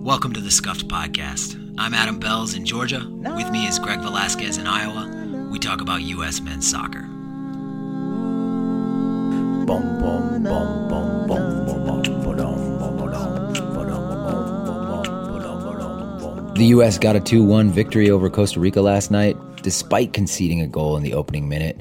Welcome to the Scuffed Podcast. I'm Adam Belz in Georgia. With me is Greg Velasquez in Iowa. We talk about U.S. men's soccer. The U.S. got a 2 1 victory over Costa Rica last night, despite conceding a goal in the opening minute.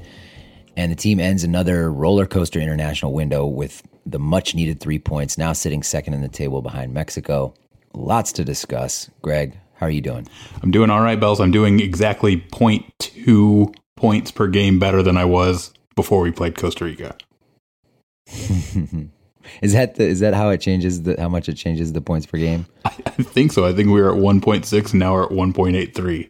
And the team ends another roller coaster international window with the much needed three points, now sitting second in the table behind Mexico. Lots to discuss. Greg, how are you doing? I'm doing all right, Belz. I'm doing exactly 0.2 points per game better than I was before we played Costa Rica. is that the, is that how it changes the how much it changes the points per game? I, I think so. I think we were at 1.6 and now we're at 1.83.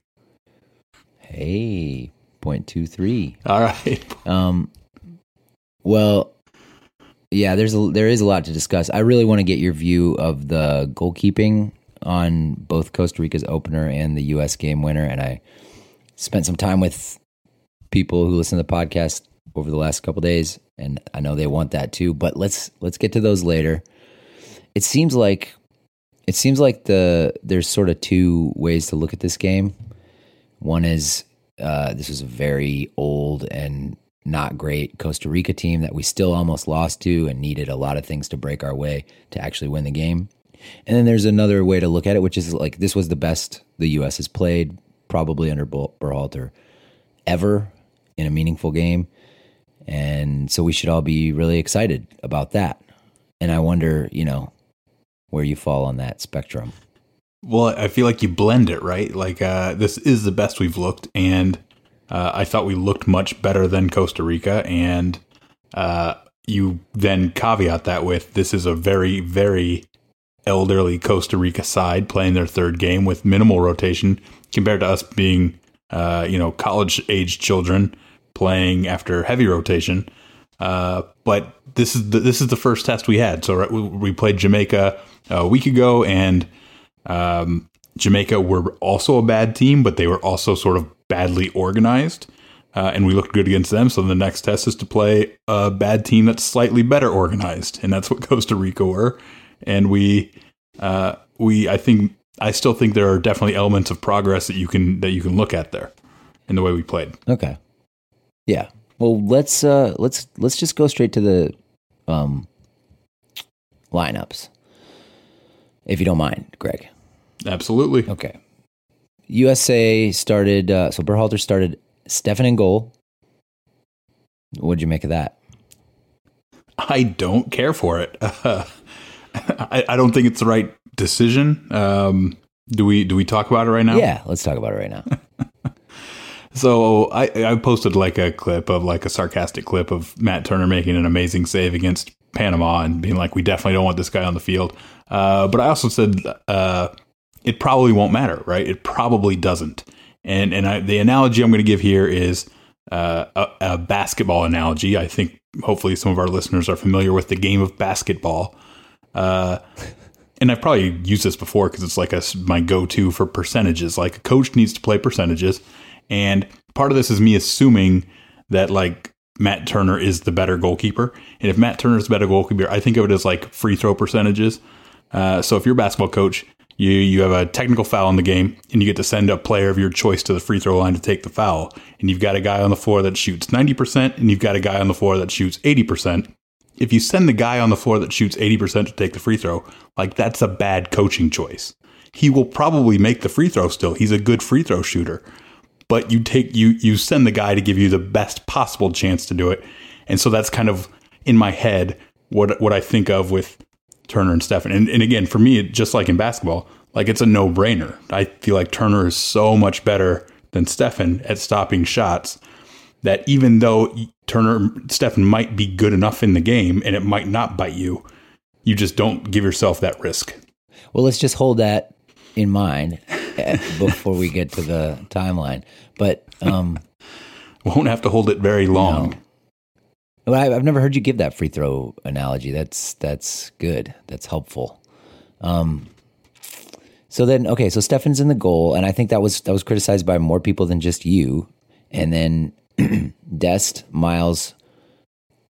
Hey, 0.23. All right. Um well, yeah, there's a, there is a lot to discuss. I really want to get your view of the goalkeeping on both Costa Rica's opener and the U.S. game winner, and I spent some time with people who listen to the podcast over the last couple days, and I know they want that too. But let's let's get to those later. It seems like it seems like the there's sort of two ways to look at this game. One is uh, this was a very old and not great Costa Rica team that we still almost lost to and needed a lot of things to break our way to actually win the game. And then there's another way to look at it, which is like this was the best the U.S. has played probably under Berhalter ever in a meaningful game. And so we should all be really excited about that. And I wonder, you know, where you fall on that spectrum. Well, I feel like you blend it, right? Like uh, this is the best we've looked, and uh, I thought we looked much better than Costa Rica, and uh, you then caveat that with this is a very, very elderly Costa Rica side playing their third game with minimal rotation compared to us being, uh, you know, college age children playing after heavy rotation. Uh, but this is the, this is the first test we had. So we played Jamaica a week ago, and um, Jamaica were also a bad team, but they were also sort of badly organized. Uh, and we looked good against them. So the next test is to play a bad team that's slightly better organized, and that's what Costa Rica were. And we, uh, we, I think, I still think there are definitely elements of progress that you can that you can look at there in the way we played. Okay, yeah. Well, let's uh, let's let's just go straight to the um, lineups, if you don't mind, Greg. Absolutely. Okay. USA started, uh, so Berhalter started Steffen in goal. What'd you make of that? I don't care for it. Uh, I, I, don't think it's the right decision. Um, do we do we talk about it right now? Yeah, let's talk about it right now. so I, I posted like a clip of like a sarcastic clip of Matt Turner making an amazing save against Panama and being like, we definitely don't want this guy on the field. Uh, but I also said uh, it probably won't matter, right? It probably doesn't. And and I, the analogy I'm going to give here is uh, a, a, basketball analogy. I think hopefully some of our listeners are familiar with the game of basketball. Uh, and I've probably used this before because it's like a, my go-to for percentages. Like a coach needs to play percentages, and part of this is me assuming that like Matt Turner is the better goalkeeper. And if Matt Turner is the better goalkeeper, I think of it as like free throw percentages. Uh, so if you're a basketball coach, you you have a technical foul in the game and you get to send a player of your choice to the free throw line to take the foul. And you've got a guy on the floor that shoots 90% and you've got a guy on the floor that shoots 80% if you send the guy on the floor that shoots 80% to take the free throw like that's a bad coaching choice. He will probably make the free throw still. He's a good free throw shooter. But you take you you send the guy to give you the best possible chance to do it. And so that's kind of in my head what what I think of with Turner and Steffen. And, and again, for me, just like in basketball, like it's a no brainer. I feel like Turner is so much better than Steffen at stopping shots that even though Turner, Steffen might be good enough in the game and it might not bite you, you just don't give yourself that risk. Well, let's just hold that in mind eh, before we get to the timeline. But um, won't have to hold it very long. Well, I've never heard you give that free throw analogy. That's that's good. That's helpful. Um, so then, okay, so Steffen's in the goal, and I think that was that was criticized by more people than just you. And then Dest, Miles,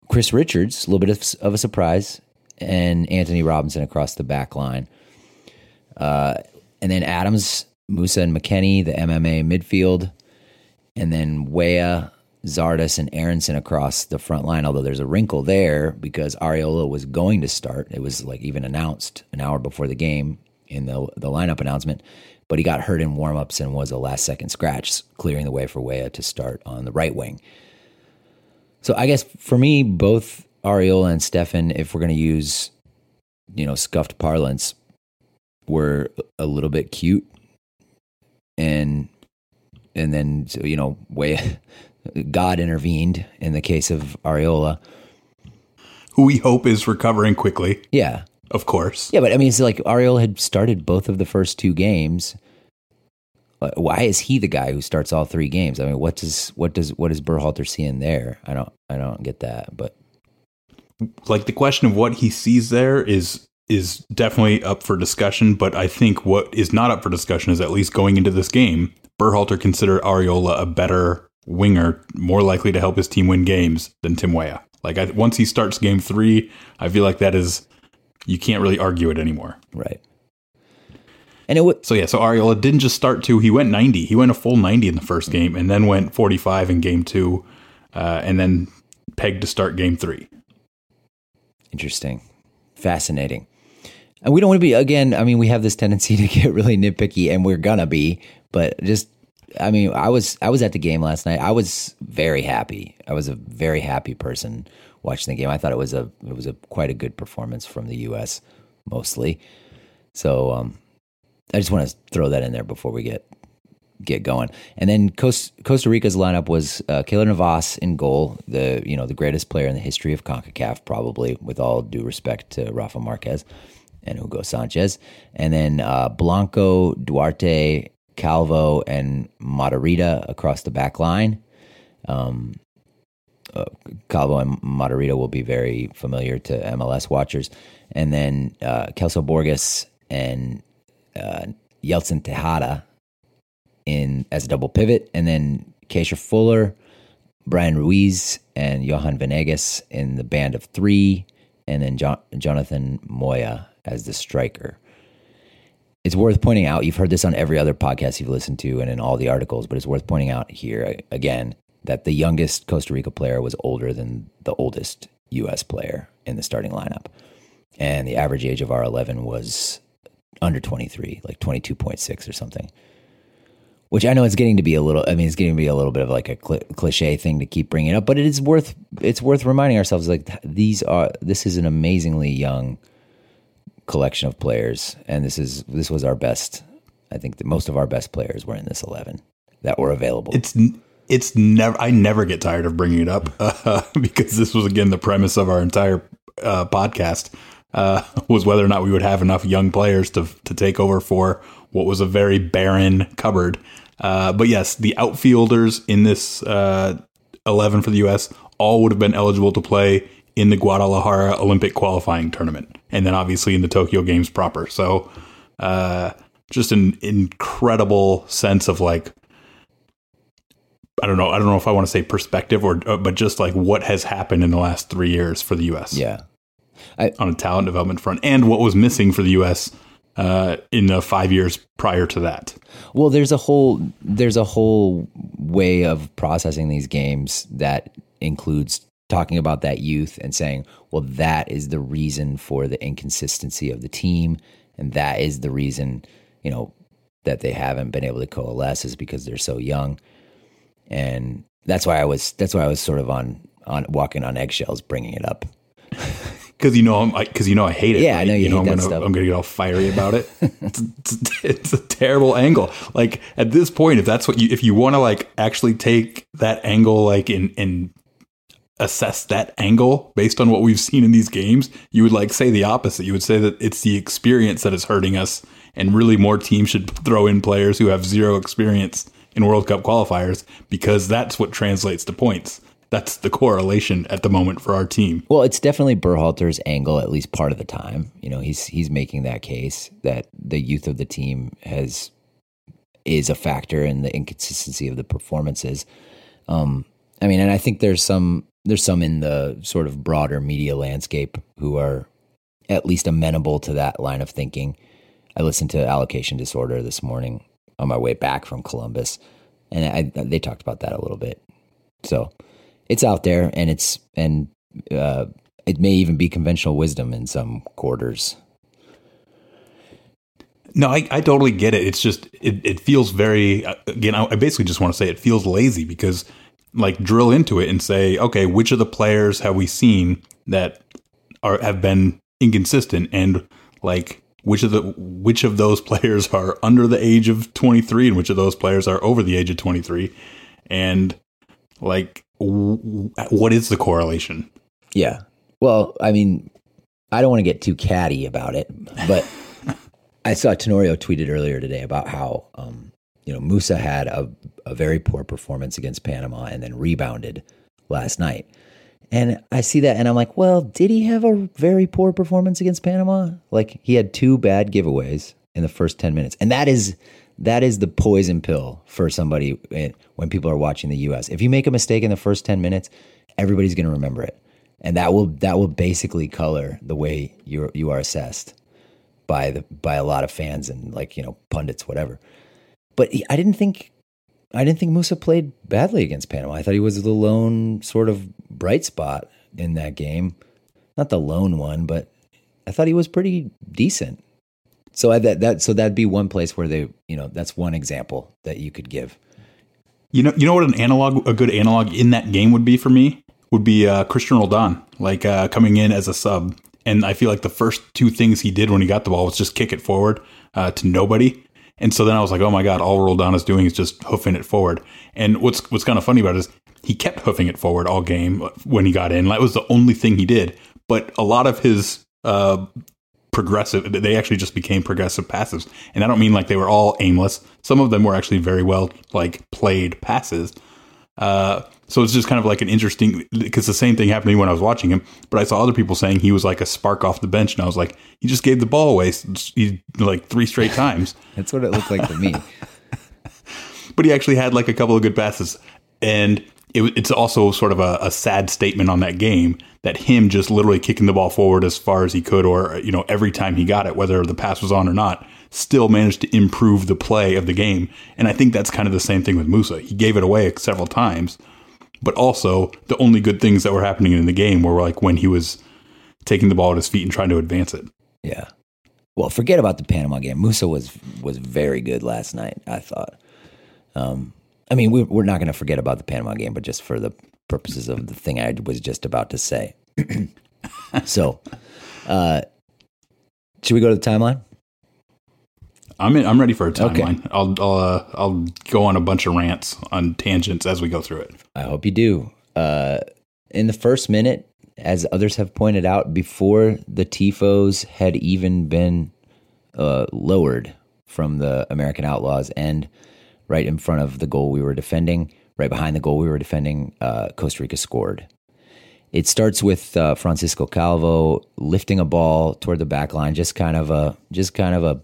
Chris Richards, a little bit of, of, a surprise, and Antonee Robinson across the back line. Uh, and then Adams, Musah, and McKennie, the MMA midfield. And then Weah, Zardes, and Aaronson across the front line. Although there's a wrinkle there because Arriola was going to start. It was like even announced an hour before the game in the the lineup announcement. But he got hurt in warmups and was a last second scratch, clearing the way for Weah to start on the right wing. So I guess for me, both Arriola and Steffen, if we're going to use, you know, scuffed parlance, were a little bit cute, and and then you know, way God intervened in the case of Arriola. Who we hope is recovering quickly. Yeah, of course. Yeah, but I mean, it's like Arriola had started both of the first two games. Why is he the guy who starts all three games? I mean, what does what does what does Berhalter see in there? I don't I don't get that. But like the question of what he sees there is is definitely up for discussion. But I think what is not up for discussion is at least going into this game, Berhalter considered Arriola a better winger, more likely to help his team win games than Tim Weah. Like I, once he starts game three, I feel like that is you can't really argue it anymore. Right. And it would so yeah. So Arriola didn't just start two; he went ninety. He went a full ninety in the first game, and then went forty-five in game two, uh, and then pegged to start game three. Interesting, fascinating. And we don't want to be again. I mean, we have this tendency to get really nitpicky, and we're gonna be. But just, I mean, I was I was at the game last night. I was very happy. I was a very happy person watching the game. I thought it was a it was a quite a good performance from the U.S. mostly. So um, I just want to throw that in there before we get get going. And then Costa, Rica's lineup was uh, Navas in goal, the you know the greatest player in the history of Concacaf, probably with all due respect to Rafa Marquez and Hugo Sanchez, and then uh, Blanco, Duarte, Calvo, and Matarrita across the back line. Um, uh, Calvo and Matarrita will be very familiar to MLS watchers. And then uh, Celso Borges and uh, Yeltsin Tejeda in as a double pivot, and then Keysher Fuller, Bryan Ruiz, and Johan Venegas in the band of three, and then jo- Jonathan Moya as the striker. It's worth pointing out, you've heard this on every other podcast you've listened to and in all the articles, but it's worth pointing out here uh, again that the youngest Costa Rica player was older than the oldest U.S. player in the starting lineup. And the average age of our 11 was under 23, like 22.6 or something. Which I know it's getting to be a little. I mean, it's getting to be a little bit of like a cl- cliche thing to keep bringing up, but it is worth. It's worth reminding ourselves like these are. This is an amazingly young collection of players, and this is this was our best. I think that most of our best players were in this eleven that were available. It's it's never I never get tired of bringing it up uh, because this was again the premise of our entire uh, podcast uh, was whether or not we would have enough young players to to take over for what was a very barren cupboard. Uh, but yes, the outfielders in this uh, eleven for the U.S. all would have been eligible to play in the Guadalajara Olympic qualifying tournament, and then obviously in the Tokyo Games proper. So, uh, just an incredible sense of like I don't know. I don't know if I want to say perspective or, uh, but just like what has happened in the last three years for the U.S. Yeah, I, on a talent development front, and what was missing for the U.S. Uh, in the five years prior to that. Well, there's a whole there's a whole way of processing these games that includes talking about that youth and saying, well, that is the reason for the inconsistency of the team, and that is the reason, you know, that they haven't been able to coalesce is because they're so young and that's why I was that's why I was sort of on on walking on eggshells bringing it up. Because you know I'm because you know I hate it. Yeah, right? I know you, you know I'm gonna stuff. I'm gonna get all fiery about it. it's, it's, it's, a terrible angle. Like at this point, if that's what you if you want to like actually take that angle like in and assess that angle based on what we've seen in these games, you would like say the opposite. You would say that it's the experience that is hurting us, and really more teams should throw in players who have zero experience in World Cup qualifiers because that's what translates to points. That's the correlation at the moment for our team. Well, it's definitely Berhalter's angle, at least part of the time. You know, he's he's making that case that the youth of the team has is a factor in the inconsistency of the performances. Um, I mean, and I think there's some there's some in the sort of broader media landscape who are at least amenable to that line of thinking. I listened to Allocation Disorder this morning on my way back from Columbus, and I, they talked about that a little bit. So it's out there, and it's and uh, it may even be conventional wisdom in some quarters. No, I, I totally get it. It's just it, it feels very again. I, I basically just want to say it feels lazy because like drill into it and say, okay, which of the players have we seen that are have been inconsistent? And like which of the which of those players are under the age of 23 and which of those players are over the age of 23 and like w- what is the correlation? Yeah. Well i mean i don't want to get too catty about it but i saw tenorio tweeted earlier today about how um, you know Musah had a, a very poor performance against panama and then rebounded last night and I see that and I'm like, well, did he have a very poor performance against Panama? Like he had two bad giveaways in the first 10 minutes. And that is that is the poison pill for somebody eh, when people are watching the US. If you make a mistake in the first 10 minutes, everybody's going to remember it. And that will that will basically color the way you you are assessed by the by a lot of fans and like, you know, pundits whatever. But I didn't think I didn't think Musah played badly against Panama. I thought he was the lone sort of bright spot in that game. Not the lone one, but I thought he was pretty decent. So I, that that so that'd be one place where they, you know, that's one example that you could give. You know, you know what an analog, a good analog in that game would be for me would be uh, Cristian Roldan, like uh, coming in as a sub. And I feel like the first two things he did when he got the ball was just kick it forward uh, to nobody. And so then I was like, oh my God, all Roldan is doing is just hoofing it forward. And what's what's kind of funny about it is he kept hoofing it forward all game when he got in. That was the only thing he did. But a lot of his uh, progressive, they actually just became progressive passes. And I don't mean like they were all aimless. Some of them were actually very well like played passes. Uh, so it's just kind of like an interesting because the same thing happened to me when I was watching him. But I saw other people saying he was like a spark off the bench, and I was like, he just gave the ball away he, like three straight times. That's what it looked like to me. but he actually had like a couple of good passes, and it, it's also sort of a, a, sad statement on that game that him just literally kicking the ball forward as far as he could, or you know every time he got it, whether the pass was on or not, still managed to improve the play of the game. And I think that's kind of the same thing with Musah. He gave it away several times but also the only good things that were happening in the game were like when he was taking the ball at his feet and trying to advance it. Yeah. Well, forget about the Panama game. Musah was was very good last night. I thought. Um, I mean, we, we're not going to forget about the Panama game, but just for the purposes of the thing I was just about to say. so, uh, should we go to the timeline? I'm in, I'm ready for a timeline. Okay. I'll I'll, uh, I'll go on a bunch of rants on tangents as we go through it. I hope you do. Uh, in the first minute, as others have pointed out, before the tifos had even been uh, lowered from the American Outlaws, and right in front of the goal we were defending, right behind the goal we were defending, uh, Costa Rica scored. It starts with uh, Francisco Calvo lifting a ball toward the back line, just kind of a just kind of a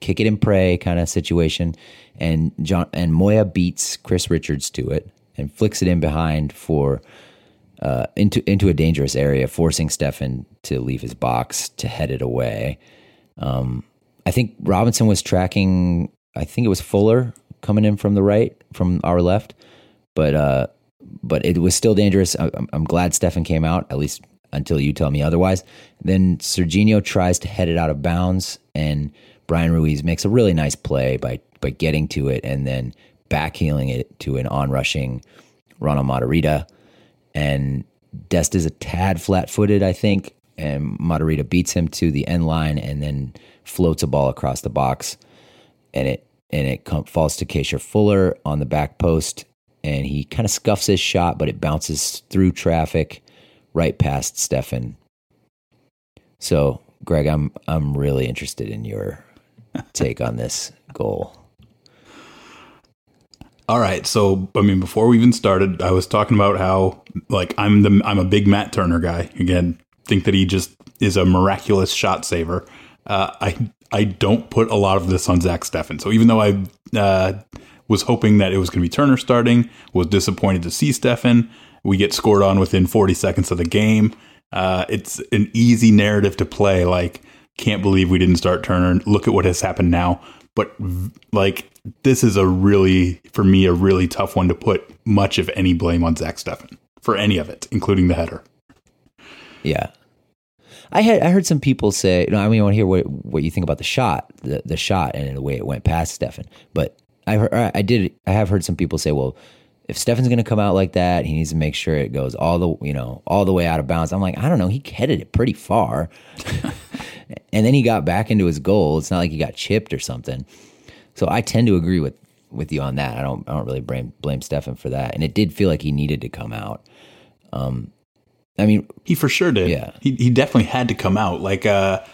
kick it and pray kind of situation. And Jonathan Moya beats Chris Richards to it and flicks it in behind for uh, into into a dangerous area, forcing Steffen to leave his box to head it away. Um, I think Robinson was tracking. I think it was Fuller coming in from the right, from our left, but uh, but it was still dangerous. I'm, I'm glad Steffen came out at least until you tell me otherwise. Then Serginho tries to head it out of bounds, and Bryan Ruiz makes a really nice play by by getting to it and then backheeling it to an onrushing Ronald Matarrita. And Dest is a tad flat footed, I think, and Matarrita beats him to the end line and then floats a ball across the box, and it and it com- falls to Keysher Fuller on the back post, and he kind of scuffs his shot, but it bounces through traffic right past Steffen. So, Greg, I'm I'm really interested in your take on this goal? All right, so I mean, before we even started, I was talking about how like I'm the I'm a big Matt Turner guy. Again, think that he just is a miraculous shot saver. Uh, I I don't put a lot of this on Zach Steffen. So even though I uh, was hoping that it was going to be Turner starting, was disappointed to see Steffen. We get scored on within 40 seconds of the game. Uh, it's an easy narrative to play. Like Can't believe we didn't start Turner. Look at what has happened now. But like this is a really for me a really tough one to put much of any blame on Zach Steffen for any of it, including the header. Yeah. I had I heard some people say, no, I mean, I want to hear what what you think about the shot, the the shot, and the way it went past Steffen. But I heard, I did I have heard some people say, well, if Steffen's going to come out like that, he needs to make sure it goes all the you know all the way out of bounds. I'm like, I don't know, he headed it pretty far, and then he got back into his goal. It's not like he got chipped or something. So I tend to agree with with you on that. I don't I don't really blame blame Steffen for that, and it did feel like he needed to come out. Um, I mean, he for sure did. Yeah, he he definitely had to come out. Like, uh,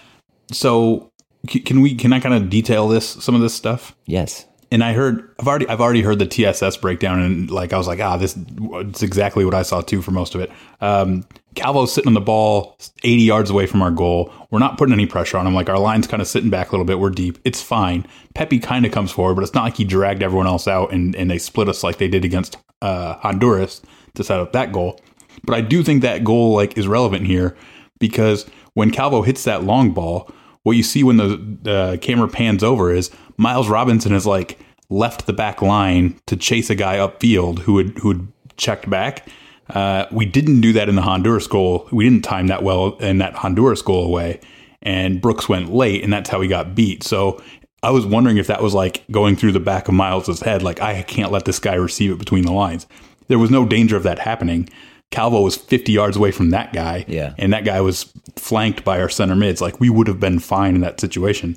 so can we can I kind of detail this some of this stuff? Yes. And I heard I've already I've already heard the TSS breakdown and like I was like ah this it's exactly what I saw too for most of it. Um, Calvo's sitting on the ball 80 yards away from our goal. We're not putting any pressure on him. Like our line's kind of sitting back a little bit. We're deep. It's fine. Pepi kind of comes forward, but it's not like he dragged everyone else out and, and they split us like they did against uh, Honduras to set up that goal. But I do think that goal like is relevant here because when Calvo hits that long ball, what you see when the, the camera pans over is Miles Robinson has like left the back line to chase a guy upfield who had who had checked back. Uh, we didn't do that in the Honduras goal. We didn't time that well in that Honduras goal away, and Brooks went late, and that's how he got beat. So I was wondering if that was like going through the back of Miles's head, like I can't let this guy receive it between the lines. There was no danger of that happening. Calvo was 50 yards away from that guy. Yeah. And that guy was flanked by our center mids. Like we would have been fine in that situation.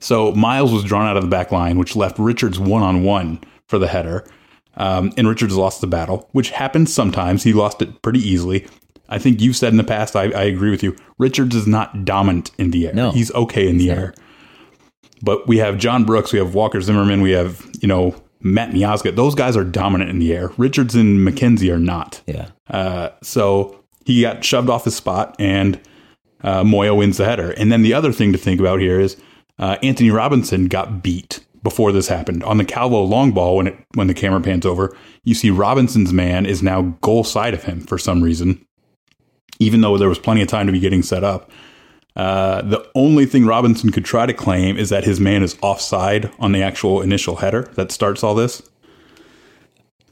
So Miles was drawn out of the back line, which left Richards one on one for the header. Um, and Richards lost the battle, which happens sometimes. He lost it pretty easily. I think you've said in the past, I, I agree with you. Richards is not dominant in the air. No, he's okay in the air. But we have John Brooks, we have Walker Zimmerman, we have, you know, Matt Miazga. Those guys are dominant in the air. Richards and McKenzie are not. Yeah. Uh, so he got shoved off his spot, and uh, Moya wins the header. And then the other thing to think about here is uh, Antonee Robinson got beat before this happened on the Calvo long ball. When it when the camera pans over, you see Robinson's man is now goal side of him for some reason, even though there was plenty of time to be getting set up. Uh, the only thing Robinson could try to claim is that his man is offside on the actual initial header that starts all this.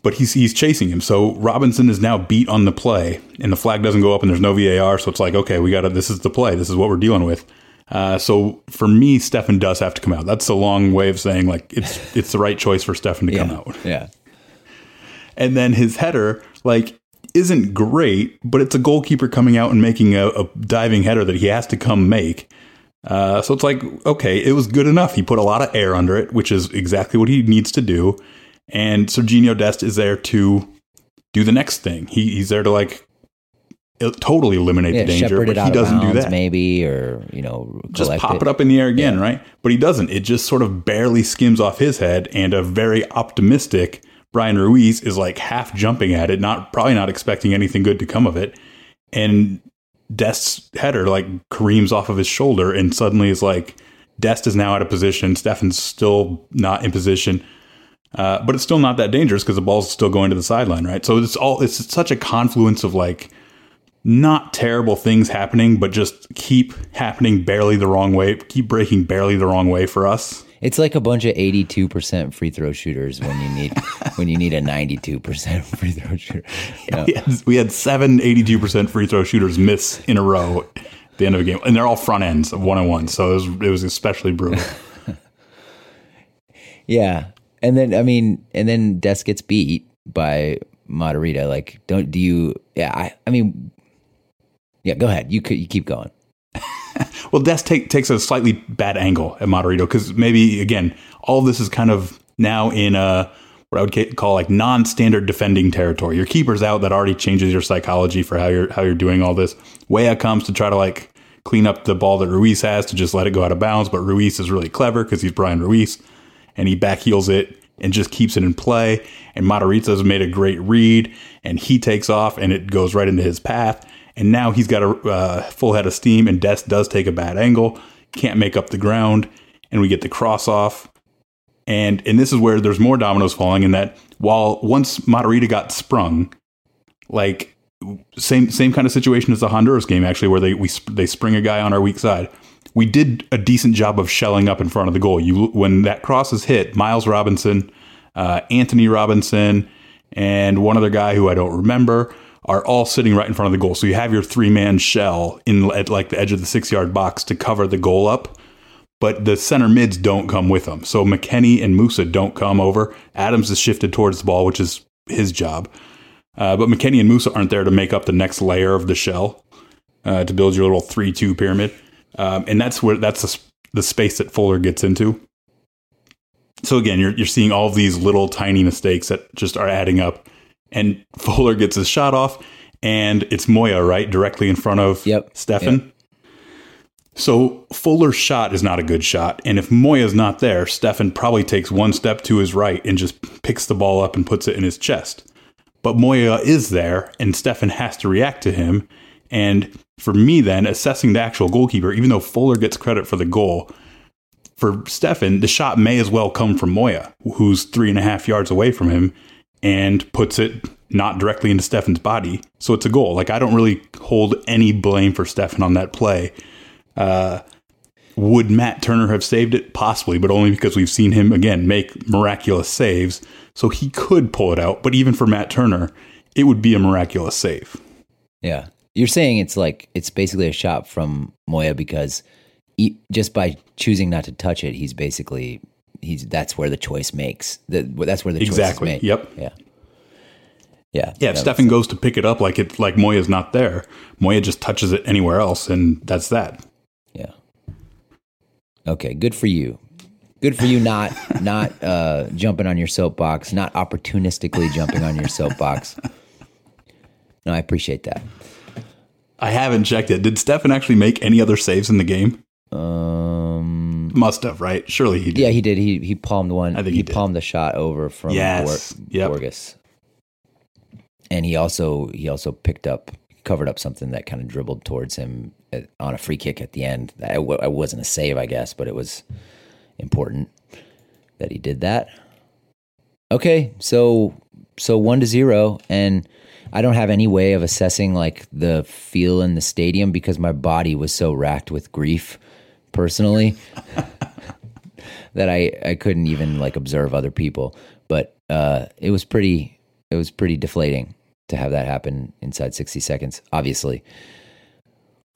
But he's he's chasing him, so Robinson is now beat on the play, and the flag doesn't go up, and there's no VAR. So it's like, okay, we got to. This is the play. This is what we're dealing with. Uh, so for me, Steffen does have to come out. That's a long way of saying like it's it's the right choice for Steffen to yeah. come out. Yeah. And then his header, like isn't great, but it's a goalkeeper coming out and making a, a diving header that he has to come make. Uh, so it's like, okay, it was good enough. He put a lot of air under it, which is exactly what he needs to do. And Serginho Dest is there to do the next thing. He, he's there to like totally eliminate yeah, the danger, but he doesn't bounds, do that. Maybe or you know, just pop it. it. up in the air again, yeah. right? But he doesn't. It just sort of barely skims off his head, and a very optimistic Bryan Ruiz is like half jumping at it, not probably not expecting anything good to come of it. And Dest's header like careens off of his shoulder and suddenly is like Dest is now out of position. Steffen's still not in position. Uh, but it's still not that dangerous because the ball's still going to the sideline, right? So it's all it's such a confluence of like not terrible things happening, but just keep happening barely the wrong way, keep breaking barely the wrong way for us. It's like a bunch of eighty-two percent free throw shooters when you need when you need a ninety-two percent free throw shooter. Yeah. We, had, we had seven 82 percent free throw shooters miss in a row at the end of a game, and they're all front ends of one on one. So it was it was especially brutal. yeah, and then I mean, and then Dest gets beat by Matarrita. Like, don't do you? Yeah, I I mean, yeah. Go ahead. You could you keep going. well, Dest take, takes a slightly bad angle at Matarrita because maybe again, all this is kind of now in a what I would call like non-standard defending territory. Your keeper's out, that already changes your psychology for how you're how you're doing all this. Weah comes to try to like clean up the ball that Ruiz has to just let it go out of bounds, but Ruiz is really clever because he's Bryan Ruiz, and he backheels it and just keeps it in play. And Matarrita's made a great read, and he takes off, and it goes right into his path. And now he's got a uh, full head of steam, and Dest does take a bad angle, can't make up the ground, and we get the cross off. And and this is where there's more dominoes falling in that while once Matarrita got sprung, like same same kind of situation as the Honduras game actually, where they we they spring a guy on our weak side. we did a decent job of shelling up in front of the goal. You when that cross is hit, Miles Robinson, uh, Antonee Robinson, and one other guy who I don't remember are all sitting right in front of the goal. So you have your three man shell in at like the edge of the six yard box to cover the goal up. But the center mids don't come with them. So McKennie and Musah don't come over. Adams is shifted towards the ball, which is his job. Uh, but McKennie and Musah aren't there to make up the next layer of the shell uh, to build your little three-two pyramid, um, and that's where that's the, the space that Fuller gets into. So again, you're you're seeing all of these little tiny mistakes that just are adding up, and Fuller gets his shot off, and it's Moya right directly in front of Yep. Steffen. Yep. So Fuller's shot is not a good shot, and if Moya's not there, Steffen probably takes one step to his right and just picks the ball up and puts it in his chest. But Moya is there, and Steffen has to react to him. And for me, then assessing the actual goalkeeper, even though Fuller gets credit for the goal, for Steffen, the shot may as well come from Moya, who's three and a half yards away from him, and puts it not directly into Steffen's body. So it's a goal. Like I don't really hold any blame for Steffen on that play. Uh, would Matt Turner have saved it? Possibly, but only because we've seen him again make miraculous saves. So he could pull it out. But even for Matt Turner, it would be a miraculous save. Yeah. You're saying it's like it's basically a shot from Moya because he, just by choosing not to touch it, he's basically he's that's where the choice makes. The, that's where the Exactly. choice is made. Yep. Yeah. Yeah. Yeah, if Steffen goes to pick it up like it like Moya's not there, Moya just touches it anywhere else, and that's that. Yeah. Okay, good for you. Good for you not not uh, jumping on your soapbox, not opportunistically jumping on your soapbox. No, I appreciate that. I haven't checked it. Did Steffen actually make any other saves in the game? Um, Must have, right? Surely he did. yeah, he did. He he palmed one. I think he, he palmed the shot over from Yes. Bor- Yep. Borges, and he also he also picked up covered up something that kind of dribbled towards him at, on a free kick at the end. It wasn't a save, I guess, but it was important that he did that. Okay, so so one to zero, and I don't have any way of assessing like the feel in the stadium because my body was so racked with grief personally that I I couldn't even like observe other people. But uh, it was pretty it was pretty deflating to have that happen inside sixty seconds. Obviously,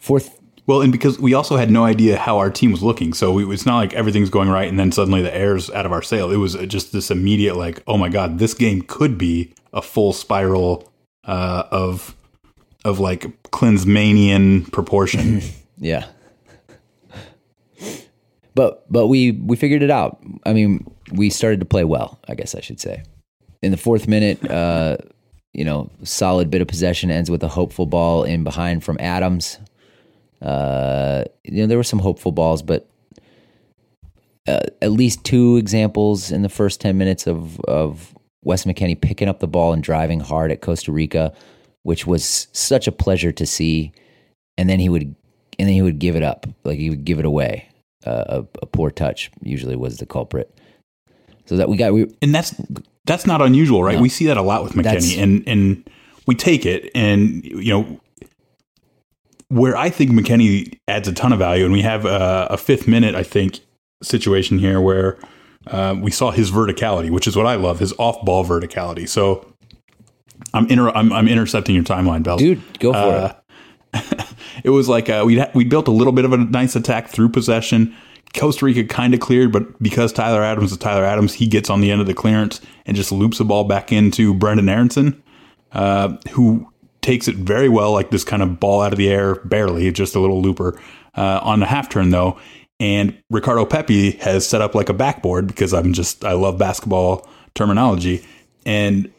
fourth Well, and because we also had no idea how our team was looking, so we, it's not like everything's going right, and then suddenly the air's out of our sail. It was just this immediate, like, oh my god, this game could be a full spiral uh, of of like Klinsmanian proportion. Yeah. But but we we figured it out. I mean, we started to play well, I guess I should say. In the fourth minute, uh, you know, solid bit of possession ends with a hopeful ball in behind from Adams. Uh, you know, there were some hopeful balls, but uh, at least two examples in the first 10 minutes of, of Wes McKennie picking up the ball and driving hard at Costa Rica, which was such a pleasure to see. And then he would, and then he would give it up, like he would give it away. Uh, a, a poor touch usually was the culprit. So that we got, we, and that's that's not unusual, right? No. We see that a lot with McKennie, and and we take it, and you know where I think McKennie adds a ton of value, and we have a, a fifth minute, I think, situation here where uh, we saw his verticality, which is what I love, his off ball verticality. So I'm inter- I'm, I'm intercepting your timeline, Bell. dude, go for Uh, it. it was like uh, we we built a little bit of a nice attack through possession. Costa Rica kind of cleared, but because Tyler Adams is Tyler Adams, he gets on the end of the clearance and just loops the ball back into Brenden Aaronson, uh, who takes it very well, like this kind of ball out of the air, barely, just a little looper. Uh, on the half turn, though, and Ricardo Pepi has set up like a backboard because I'm just, I love basketball terminology. And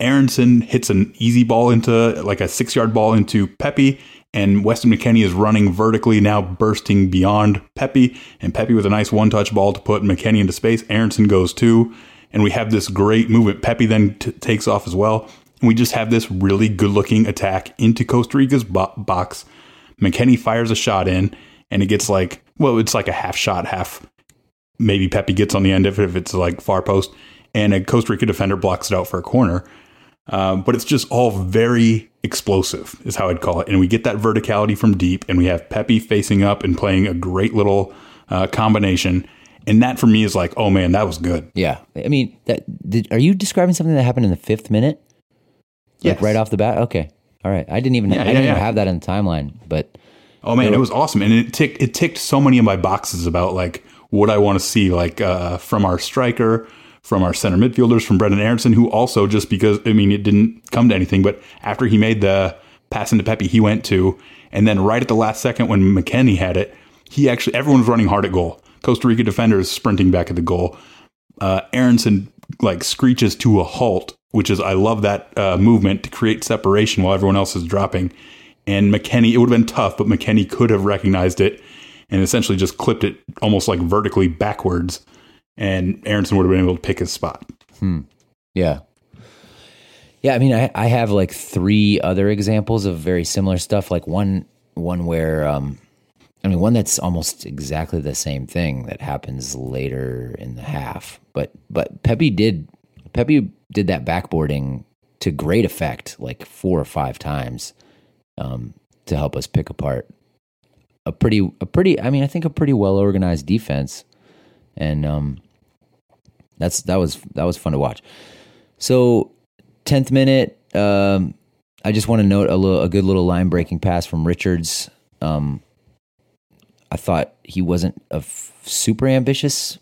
Aaronson hits an easy ball into like a six yard ball into Pepi, and Weston McKennie is running vertically now, bursting beyond Pepi, and Pepi with a nice one touch ball to put McKennie into space. Aaronson goes too, and we have this great movement. Pepi then t- takes off as well, and we just have this really good looking attack into Costa Rica's bo- box. McKennie fires a shot in, and it gets like well, it's like a half shot, half maybe Pepi gets on the end of it if it's like far post, and a Costa Rica defender blocks it out for a corner. Um, but it's just all very explosive, is how I'd call it. And we get that verticality from deep, and we have Pepi facing up and playing a great little uh, combination. And that for me is like, oh man, that was good. Yeah, I mean, that did, are you describing something that happened in the fifth minute? Like right off the bat. Okay, all right. I didn't even Yeah, I yeah, didn't even yeah. have that in the timeline, but Oh man, it was awesome, and it ticked it ticked so many of my boxes about like what I want to see, like uh, from our striker, from our center midfielders, from Brenden Aaronson, who also just because I mean it didn't come to anything, but after he made the pass into Pepi, he went to, and then right at the last second when McKennie had it, he actually everyone was running hard at goal. Costa Rica defenders sprinting back at the goal. Uh, Aaronson like screeches to a halt, which is I love that uh, movement to create separation while everyone else is dropping. And McKennie, it would have been tough, but McKennie could have recognized it and essentially just clipped it almost like vertically backwards. And Aaronson would have been able to pick his spot. yeah, yeah. I mean, I I have like three other examples of very similar stuff. Like one one where um, I mean, one that's almost exactly the same thing that happens later in the half. But but Pepi did Pepi did that backboarding to great effect, like four or five times, um, to help us pick apart a pretty a pretty. I mean, I think a pretty well organized defense, and um, that's that was that was fun to watch. So, tenth minute. Um, I just want to note a little, a good little line breaking pass from Richards. Um, I thought he wasn't a f- super ambitious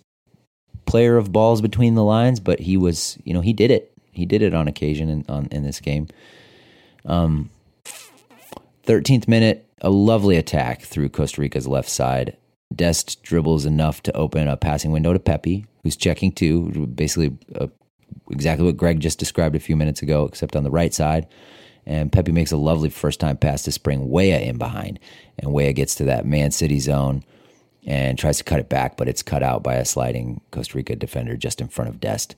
player of balls between the lines, but he was, you know, he did it. He did it on occasion in on in this game. Um, thirteenth minute, a lovely attack through Costa Rica's left side. Dest dribbles enough to open a passing window to Pepi, who's checking too. Basically, uh, exactly what Greg just described a few minutes ago, except on the right side. And Pepi makes a lovely first time pass to spring Weah in behind. And Weah gets to that Man City zone and tries to cut it back, but it's cut out by a sliding Costa Rica defender just in front of Dest,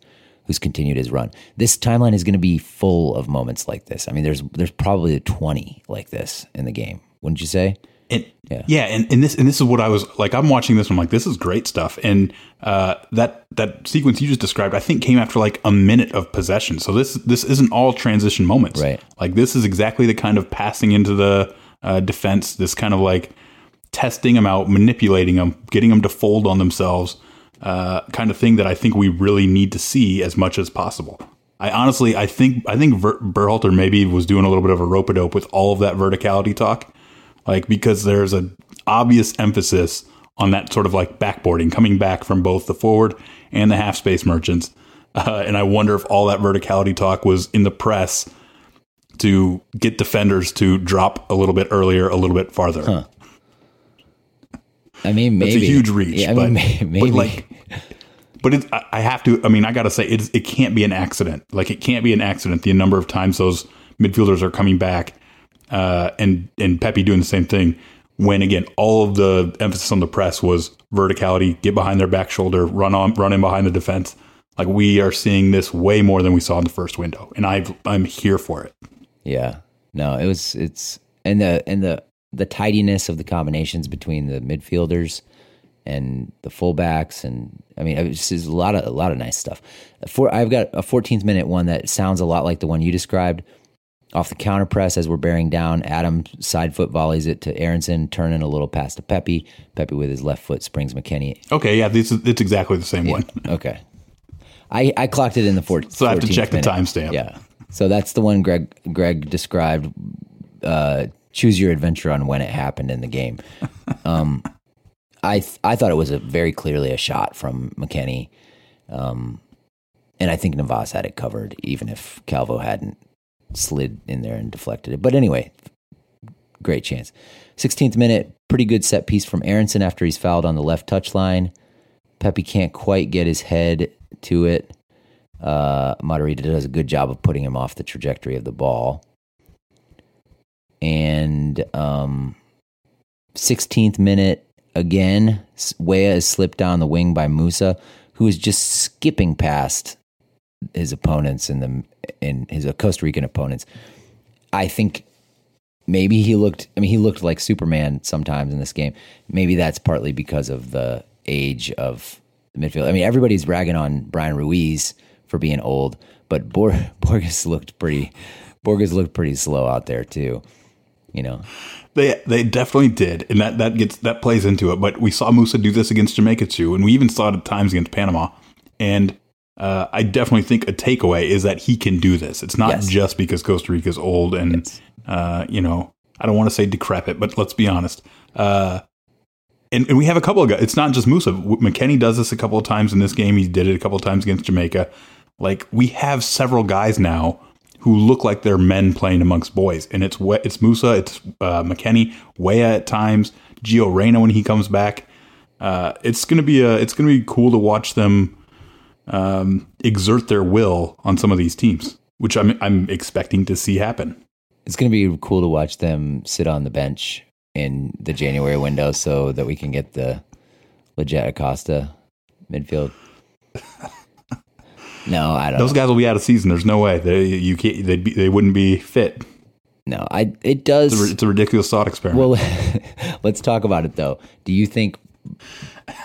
who's continued his run. This timeline is going to be full of moments like this. I mean, there's there's probably 20 like this in the game, wouldn't you say? And, Yeah. yeah, and, and this and this is what I was like. I'm watching this. I'm like, this is great stuff. And uh, that that sequence you just described, I think, came after like a minute of possession. So this this isn't all transition moments. Right. Like this is exactly the kind of passing into the uh, defense. This kind of like testing them out, manipulating them, getting them to fold on themselves, uh, kind of thing that I think we really need to see as much as possible. I honestly, I think, I think Ver- Berhalter maybe was doing a little bit of a rope a dope with all of that verticality talk, like because there's an obvious emphasis on that sort of like backboarding coming back from both the forward and the half space merchants. Uh, and I wonder if all that verticality talk was in the press to get defenders to drop a little bit earlier, a little bit farther. I mean, maybe It's a huge reach, Yeah, I but, mean, may- maybe. but like, but it's, I I have to. I mean, I got to say, it's, it can't be an accident. Like, it can't be an accident. The number of times those midfielders are coming back, uh, and and Pepi doing the same thing. When again, all of the emphasis on the press was verticality, get behind their back shoulder, run on, run in behind the defense. Like we are seeing this way more than we saw in the first window, and I I'm here for it. Yeah. No, it was it's and the and the the tidiness of the combinations between the midfielders and the fullbacks and I mean it was just a lot of a lot of nice stuff. For I've got a 14th minute one that sounds a lot like the one you described. Off the counter press as we're bearing down, Adam side foot volleys it to Aaronson, turning a little pass to Pepi. Pepi with his left foot springs McKennie. Okay, yeah, this is it's exactly the same one. Okay. I, I clocked it in the 14th. So I have to check the timestamp. Yeah. So that's the one Greg Greg described. Uh, choose your adventure on when it happened in the game. Um, I th- I thought it was a very clearly a shot from McKennie, um, and I think Navas had it covered, even if Calvo hadn't slid in there and deflected it. But anyway, great chance. 16th minute, pretty good set piece from Aaronson after he's fouled on the left touchline. Pepi can't quite get his head to it. Uh, Matarrita does a good job of putting him off the trajectory of the ball. And um, 16th minute, again, Weah is slipped down the wing by Musah, who is just skipping past his opponents in the in his uh, Costa Rican opponents. I think maybe he looked. I mean, he looked like Superman sometimes in this game. Maybe that's partly because of the age of the midfield. I mean, everybody's ragging on Bryan Ruiz for being old. But Bor- Borges looked pretty. Borges looked pretty slow out there too. You know, They they definitely did, and that that gets that plays into it. But we saw Musah do this against Jamaica too, and we even saw it at times against Panama. And uh, I definitely think a takeaway is that he can do this. It's not Yes. just because Costa Rica's old and uh, you know I don't want to say decrepit, but let's be honest. Uh, and, and we have a couple of guys. It's not just Musah. McKennie does this a couple of times in this game. He did it a couple of times against Jamaica. Like we have several guys now who look like they're men playing amongst boys, and it's it's Musah, it's uh, McKennie, Weah at times, Gio Reyna when he comes back. Uh, it's gonna be a it's gonna be cool to watch them um, exert their will on some of these teams, which I'm I'm expecting to see happen. it's going to be cool to watch them sit on the bench in the January window so that we can get the legit Acosta midfield. no, I don't. Those guys will be out of season. There's no way they you can't they'd be, they wouldn't be fit. no, I. It does. It's a, it's a ridiculous thought experiment. Well, let's talk about it though. Do you think?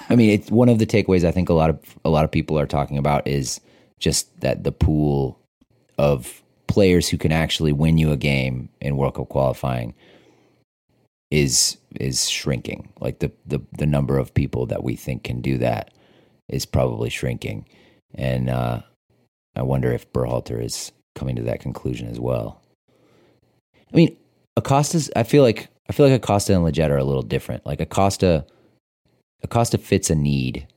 I mean, it's one of the takeaways I think a lot of a lot of people are talking about is just that the pool of players who can actually win you a game in World Cup qualifying is is shrinking. Like the the the number of people that we think can do that is probably shrinking, and uh, I wonder if Berhalter is coming to that conclusion as well. I mean, Acosta's. I feel like I feel like Acosta and Lletget are a little different. Like Acosta, Acosta fits a need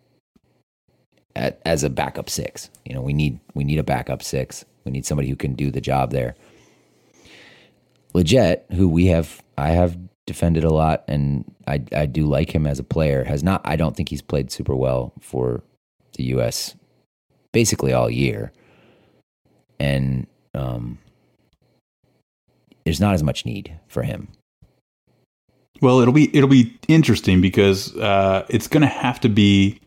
at, as a backup six. You know, we need we need a backup six. We need somebody who can do the job there. Lletget, who we have, I have defended a lot, and I I do like him as a player. Has not. I don't think he's played super well for the U.S. basically all year, and um, there's not as much need for him. Well, it'll be it'll be interesting because uh, it's going to have to be.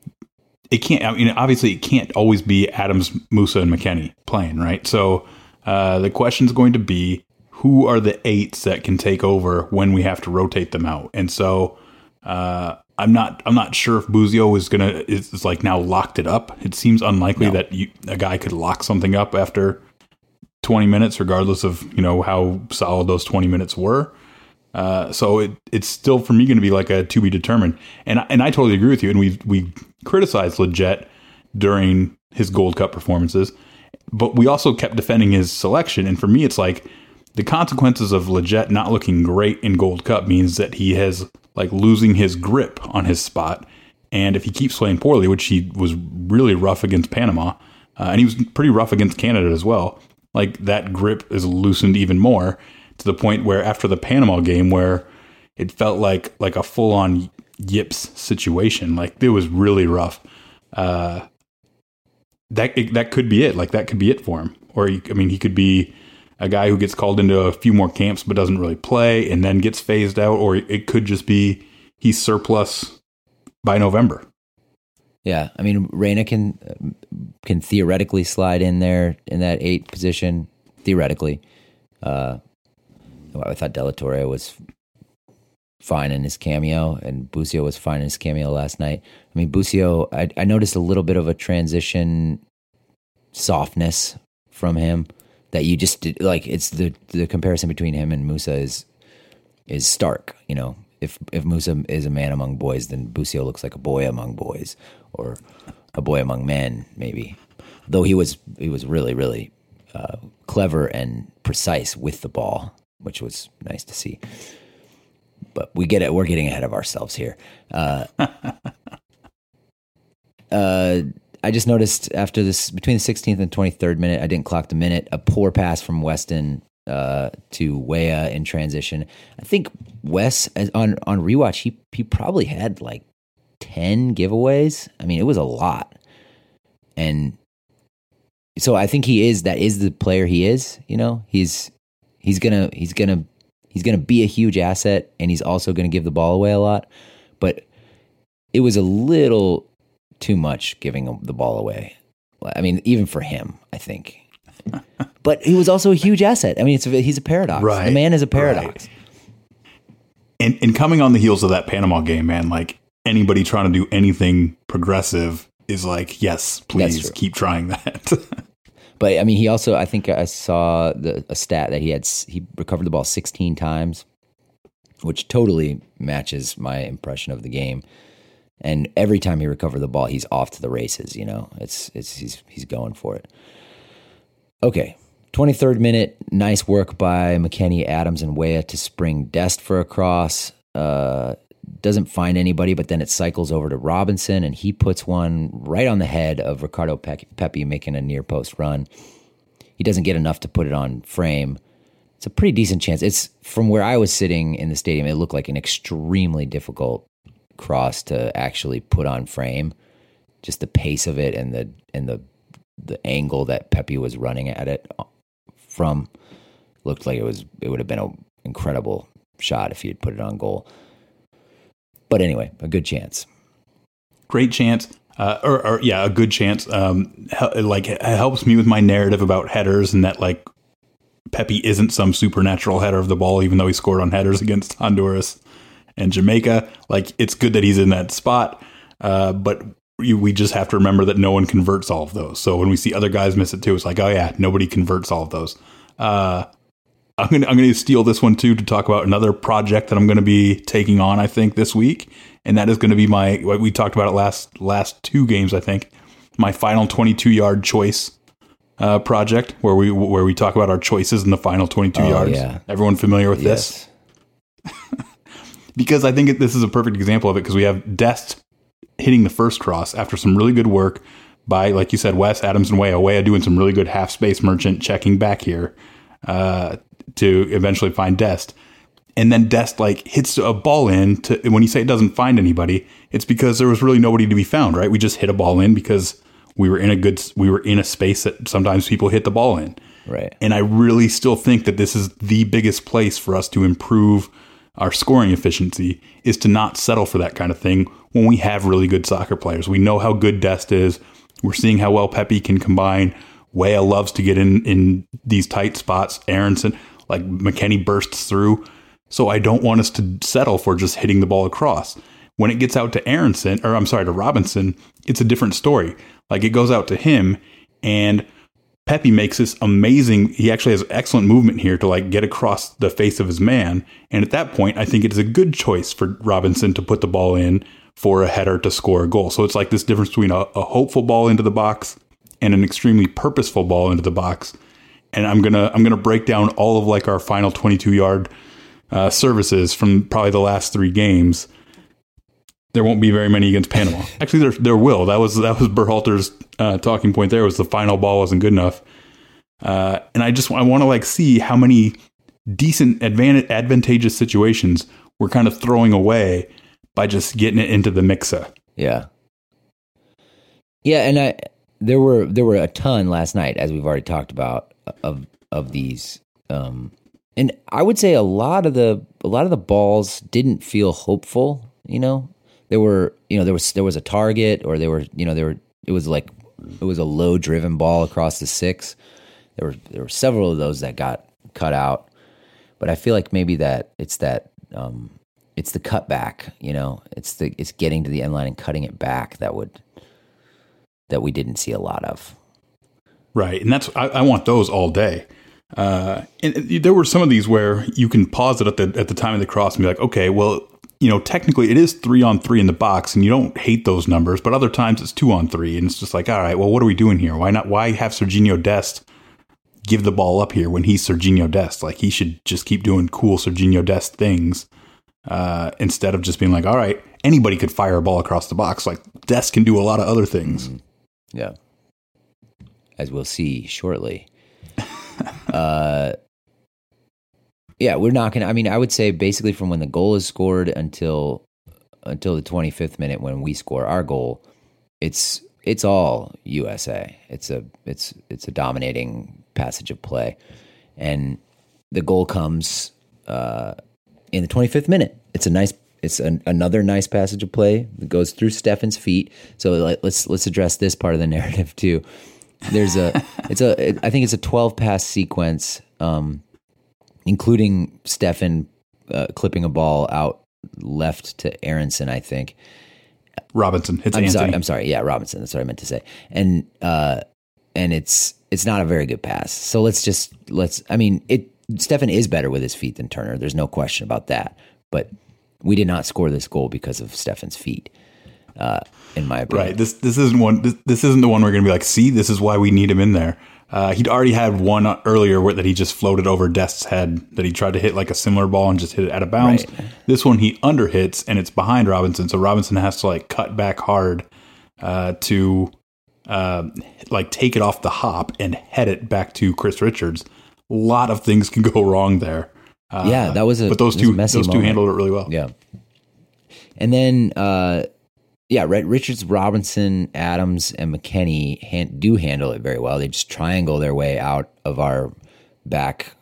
It can't. I mean, obviously, it can't always be Adams, Musah, and McKennie playing, right? So uh, the question is going to be who are the eights that can take over when we have to rotate them out, and so uh, I'm not I'm not sure if Busio is gonna is, is like now locked it up. It seems unlikely No. that you, a guy could lock something up after 20 minutes, regardless of you know how solid those 20 minutes were. Uh, so it, it's still for me going to be like a to be determined. And and I totally agree with you. And we we criticized Lletget during his Gold Cup performances, but we also kept defending his selection. And for me, it's like the consequences of Lletget not looking great in Gold Cup means that he has like losing his grip on his spot. And if he keeps playing poorly, which he was really rough against Panama, uh, and he was pretty rough against Canada as well, like that grip is loosened even more to the point where after the Panama game, where it felt like like a full on yips situation, like it was really rough. Uh, that it, that could be it. Like that could be it for him. Or he, I mean, he could be a guy who gets called into a few more camps but doesn't really play and then gets phased out. Or it could just be he's surplus by November. Yeah, I mean, Reyna can can theoretically slide in there in that eight position. Theoretically, uh, I thought Delatorre was fine in his cameo, and Busio was fine in his cameo last night. I mean, Busio, I, I noticed a little bit of a transition softness from him that you just did, like. It's the the comparison between him and Musah is is stark. You know, if if Musah is a man among boys, then Busio looks like a boy among boys, or a boy among men, maybe. Though he was he was really really uh, clever and precise with the ball, which was nice to see. But we get it. We're getting ahead of ourselves here. Uh, uh, I just noticed after this, between the 16th and 23rd minute, I didn't clock the minute. A poor pass from Weston uh, to Weah in transition. I think Wes on on rewatch, he he probably had like 10 giveaways. I mean, it was a lot, and so I think he is that is the player he is. You know, he's he's gonna he's gonna he's gonna be a huge asset, and he's also gonna give the ball away a lot. But it was a little too much giving the ball away. I mean, even for him, I think. but he was also a huge asset. I mean, it's a, he's a paradox. Right, The man is a paradox. right. And and coming on the heels of that Panama game, man, like anybody trying to do anything progressive is like, yes, please keep trying that. But I mean, he also I think I saw the a stat that he had he recovered the ball 16 times, which totally matches my impression of the game. And every time he recovered the ball, he's off to the races. You know, it's it's he's he's going for it. Okay, 23rd minute, nice work by McKennie, Adams, and Weah to spring Dest for a cross. Uh, doesn't find anybody, but then it cycles over to Robinson, and he puts one right on the head of Ricardo Pepi, making a near post run. He doesn't get enough to put it on frame. It's a pretty decent chance. It's from where I was sitting in the stadium. It looked like an extremely difficult cross to actually put on frame. Just the pace of it and the and the the angle that Pepi was running at it uh, from looked like it was it would have been an incredible shot if he had put it on goal. But anyway, a good chance. Great chance. Uh, or, or, yeah, a good chance. Um, like it helps me with my narrative about headers and that like Pepi isn't some supernatural header of the ball, even though he scored on headers against Honduras and Jamaica. Like it's good that he's in that spot, uh, but we just have to remember that no one converts all of those. So when we see other guys miss it too, it's like, oh yeah, nobody converts all of those. Uh, I'm gonna I'm gonna steal this one too to talk about another project that I'm gonna be taking on. I think this week, and that is going to be my we talked about it last last two games. I think my final 22 yard choice uh, project where we where we talk about our choices in the final 22 oh, yards. Yeah. Everyone familiar with yes. this? because I think this is a perfect example of it because we have Dest hitting the first cross after some really good work by, like you said, Wes Adams and Weah. Weah doing some really good half space merchant checking back here uh, to eventually find Dest. And then Dest like hits a ball in to when you say it doesn't find anybody, it's because there was really nobody to be found, right? We just hit a ball in because we were in a good we were in a space that sometimes people hit the ball in. Right. And I really still think that this is the biggest place for us to improve our scoring efficiency is to not settle for that kind of thing when we have really good soccer players. We know how good Dest is. We're seeing how well Pepi can combine. Weah loves to get in in these tight spots. Aaronson, like McKennie bursts through. So I don't want us to settle for just hitting the ball across. When it gets out to Aaronson, or I'm sorry, to Robinson, it's a different story. Like it goes out to him and Pepi makes this amazing. He actually has excellent movement here to like get across the face of his man. And at that point, I think it is a good choice for Robinson to put the ball in for a header to score a goal. So it's like this difference between a, a hopeful ball into the box and an extremely purposeful ball into the box. And I'm gonna I'm gonna break down all of like our final 22 yard uh, services from probably the last three games there won't be very many against Panama. Actually, there there will. That was that was Berhalter's uh, talking point. There was the final ball wasn't good enough, uh, and I just I want to like see how many decent advantage, advantageous situations we're kind of throwing away by just getting it into the mixer. Yeah, yeah, and I there were there were a ton last night, as we've already talked about of of these. Um, and I would say a lot of the a lot of the balls didn't feel hopeful. You know, there were you know there was there was a target or there were you know there were it was like it was a low driven ball across the six. There were there were several of those that got cut out, but I feel like maybe that it's that um, it's the cutback. You know, it's the it's getting to the end line and cutting it back that would that we didn't see a lot of. Right, and that's I, I want those all day. Uh, and there were some of these where you can pause it at the at the time of the cross and be like, okay, well, you know, technically it is three on three in the box, and you don't hate those numbers, but other times it's two on three, and it's just like, all right, well, what are we doing here? Why not? Why have Serginho Dest give the ball up here when he's Serginho Dest? Like he should just keep doing cool Serginho Dest things uh, instead of just being like, all right, anybody could fire a ball across the box. Like Dest can do a lot of other things. Mm-hmm. Yeah, as we'll see shortly. uh, yeah, we're not going to. I mean, I would say basically from when the goal is scored until until the 25th minute when we score our goal, it's it's all USA. It's a it's it's a dominating passage of play, and the goal comes uh, in the 25th minute. It's a nice. It's an, another nice passage of play that goes through Steffen's feet. So let's let's address this part of the narrative too. There's a it's a I think it's a 12 pass sequence. Um, including Steffen uh, clipping a ball out left to Aaronson, I think. Robinson. It's I'm Antonee. sorry. I'm sorry. Yeah, Robinson. That's what I meant to say. And uh, and it's it's not a very good pass. So let's just let's. I mean, it. Steffen is better with his feet than Turner. There's no question about that. But we did not score this goal because of Steffen's feet. Uh, in my opinion, Right. This this isn't one. This, this isn't the one we're going to be like. See, this is why we need him in there. Uh, he'd already had one earlier where that he just floated over Dest's head that he tried to hit like a similar ball and just hit it out of bounds. Right. This one he under hits and it's behind Robinson, so Robinson has to like cut back hard uh, to uh, like take it off the hop and head it back to Chris Richards. A lot of things can go wrong there. Uh, Yeah, that was a- but those it was a two those two moment. handled it really well. Yeah. And then, uh, yeah, Red Richards, Robinson, Adams, and McKennie han- do handle it very well. They just triangle their way out of our back,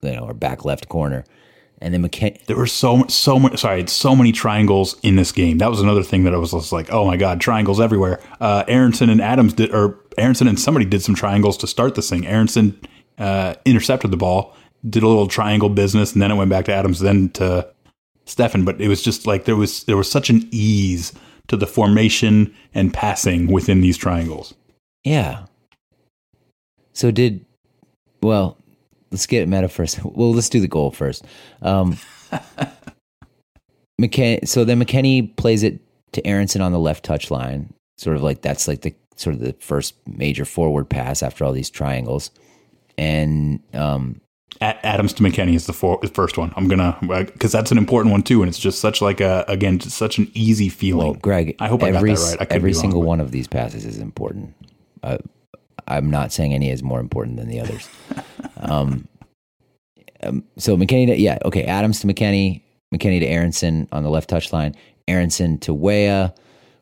you know, our back left corner. And then McKennie. There were so so many sorry, so many triangles in this game. That was another thing that I was just like, oh my god, triangles everywhere. Uh, Aaronson and Adams did, or Aaronson and somebody did some triangles to start this thing. Aaronson uh, intercepted the ball, did a little triangle business, and then it went back to Adams, then to Steffen. But it was just like there was there was such an ease to the formation and passing within these triangles. yeah. So did, well, let's get meta first. Well, let's do the goal first. Um, McKen- so then McKennie plays it to Aaronson on the left touch line. Sort of like that's like the sort of the first major forward pass after all these triangles. And um, Adams to McKennie is the, the first one. I'm gonna because that's an important one too, and it's just such like a again just such an easy feeling. well, Greg, I hope I got every, that right. Every wrong, single but- one of these passes is important. Uh, I'm not saying any is more important than the others. um, um, so McKennie, to, yeah, okay. Adams to McKennie, McKennie to Aaronson on the left touch line, Aaronson to Weah.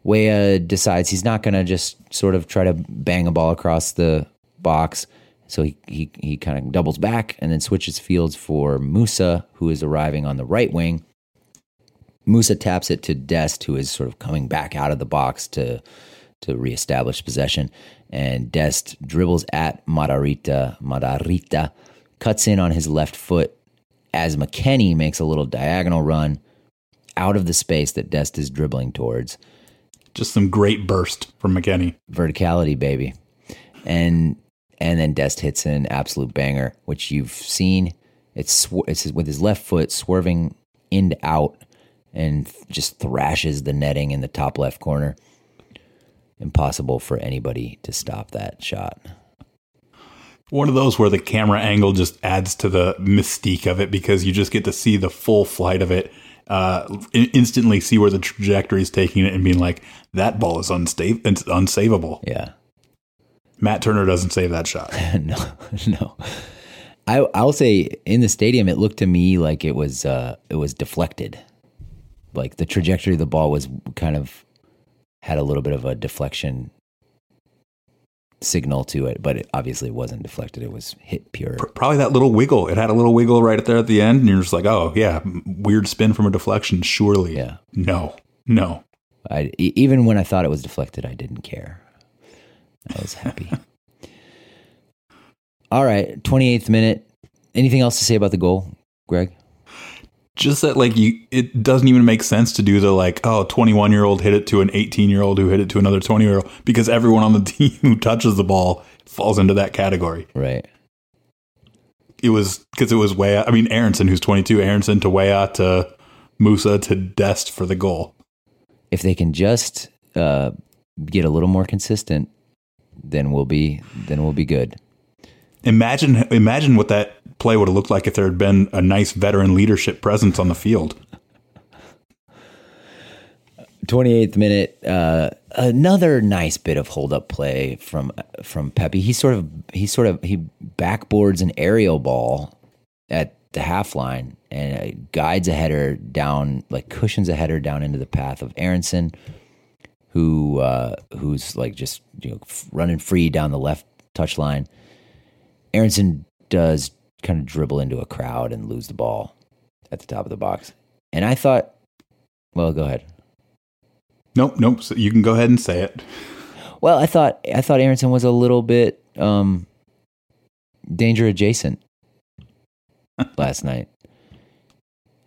Weah decides he's not going to just sort of try to bang a ball across the box. So he, he, he kind of doubles back and then switches fields for Musah, who is arriving on the right wing. Musah taps it to Dest, who is sort of coming back out of the box to to reestablish possession. And Dest dribbles at Matarrita. Matarrita cuts in on his left foot as McKennie makes a little diagonal run out of the space that Dest is dribbling towards. Just some great burst from McKennie. Verticality, baby. And and then Dest hits an absolute banger, which you've seen. It's sw- it's with his left foot swerving in out and just thrashes the netting in the top left corner. Impossible for anybody to stop that shot. One of those where the camera angle just adds to the mystique of it because you just get to see the full flight of it, uh, in- instantly see where the trajectory is taking it, and being like, "That ball is it's unsavable." Yeah. Matt Turner doesn't save that shot. no, no. I I'll say in the stadium it looked to me like it was uh it was deflected. Like the trajectory of the ball was kind of had a little bit of a deflection signal to it, but it obviously wasn't deflected. It was hit pure. Probably that little wiggle. It had a little wiggle right there at the end, and you're just like, "Oh yeah, weird spin from a deflection." Surely, Yeah. No, no. I even when I thought it was deflected, I didn't care. I was happy. All right, 28th minute. Anything else to say about the goal, Greg? just that like you it doesn't even make sense to do the like oh 21 year old hit it to an 18 year old who hit it to another 20 year old because everyone on the team who touches the ball falls into that category Right. it was because it was way i mean aaronson who's 22 aaronson to Weah to musah to dest for the goal if they can just uh, get a little more consistent, then we'll be then we'll be good. imagine imagine what that play would have looked like if there had been a nice veteran leadership presence on the field 28th minute, uh, another nice bit of hold up play from from Pepi. He sort of he sort of he backboards an aerial ball at the half line and guides a header down, like cushions a header down into the path of Aaronson, who uh, who's like just you know running free down the left touch line. Aaronson does kind of dribble into a crowd and lose the ball at the top of the box, and I thought, well, go ahead. nope nope so you can go ahead and say it Well, I thought I thought Aaronson was a little bit um, danger adjacent last night.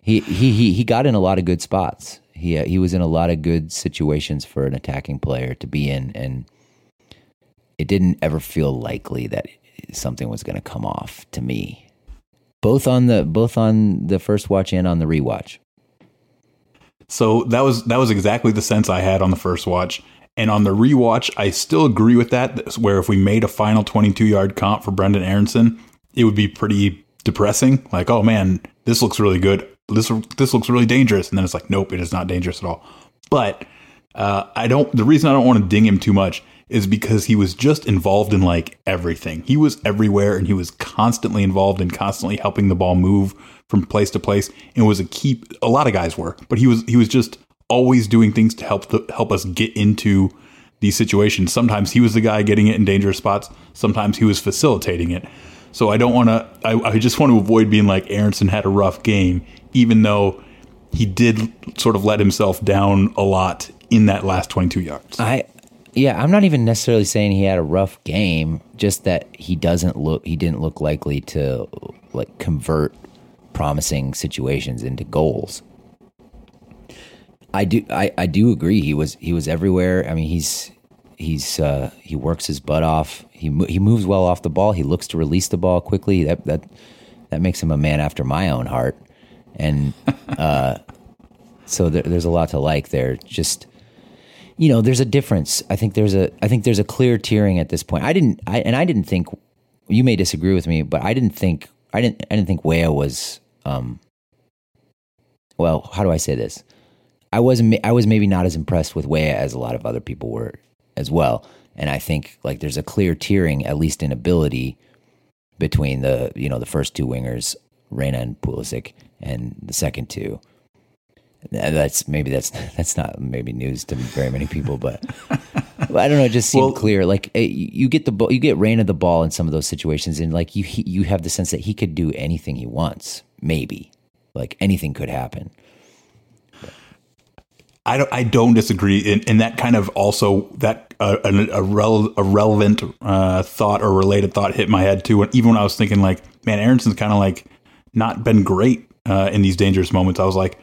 He, he he he got in a lot of good spots. He uh, he was in a lot of good situations for an attacking player to be in, and it didn't ever feel likely that something was going to come off to me. Both on the both on the first watch and on the rewatch. So that was that was exactly the sense I had on the first watch. And on the rewatch, I still agree with that. Where if we made a final 22 yard comp for Brenden Aaronson, it would be pretty depressing. Like, oh man, this looks really good. This this looks really dangerous. And then it's like, nope, it is not dangerous at all. But uh, I don't. The reason I don't want to ding him too much is because he was just involved in like everything. He was everywhere, and he was constantly involved and constantly helping the ball move from place to place. And was a key. A lot of guys were, but he was he was just always doing things to help the, help us get into these situations. Sometimes he was the guy getting it in dangerous spots. Sometimes he was facilitating it. So I don't want to. I, I just want to avoid being like Aaronson had a rough game, even though he did sort of let himself down a lot in that last 22 yards. I yeah, I'm not even necessarily saying he had a rough game, just that he doesn't look he didn't look likely to like convert promising situations into goals. I do I, I do agree he was he was everywhere. I mean, he's he's uh, he works his butt off. He he moves well off the ball. He looks to release the ball quickly. That that that makes him a man after my own heart. And uh, so there, there's a lot to like there. Just you know, there's a difference. I think there's a I think there's a clear tiering at this point. I didn't I and I didn't think you may disagree with me, but I didn't think I didn't I didn't think Weah was um well, how do I say this? I wasn't I was maybe not as impressed with Weah as a lot of other people were as well. And I think like there's a clear tiering, at least in ability, between the you know the first two wingers, Reyna and Pulisic, and the second two that's maybe that's that's not maybe news to very many people, but, I don't know. It just seemed well, clear. Like eh, you get the you get Reyna the ball in some of those situations, and like you you have the sense that he could do anything he wants. Maybe like anything could happen. I don't. I don't disagree, and, and that kind of also that uh, a, a, rel, a relevant uh, thought or related thought hit my head too. And even when I was thinking, like, man, Aaronson's kind of like not been great uh, in these dangerous moments. I was like,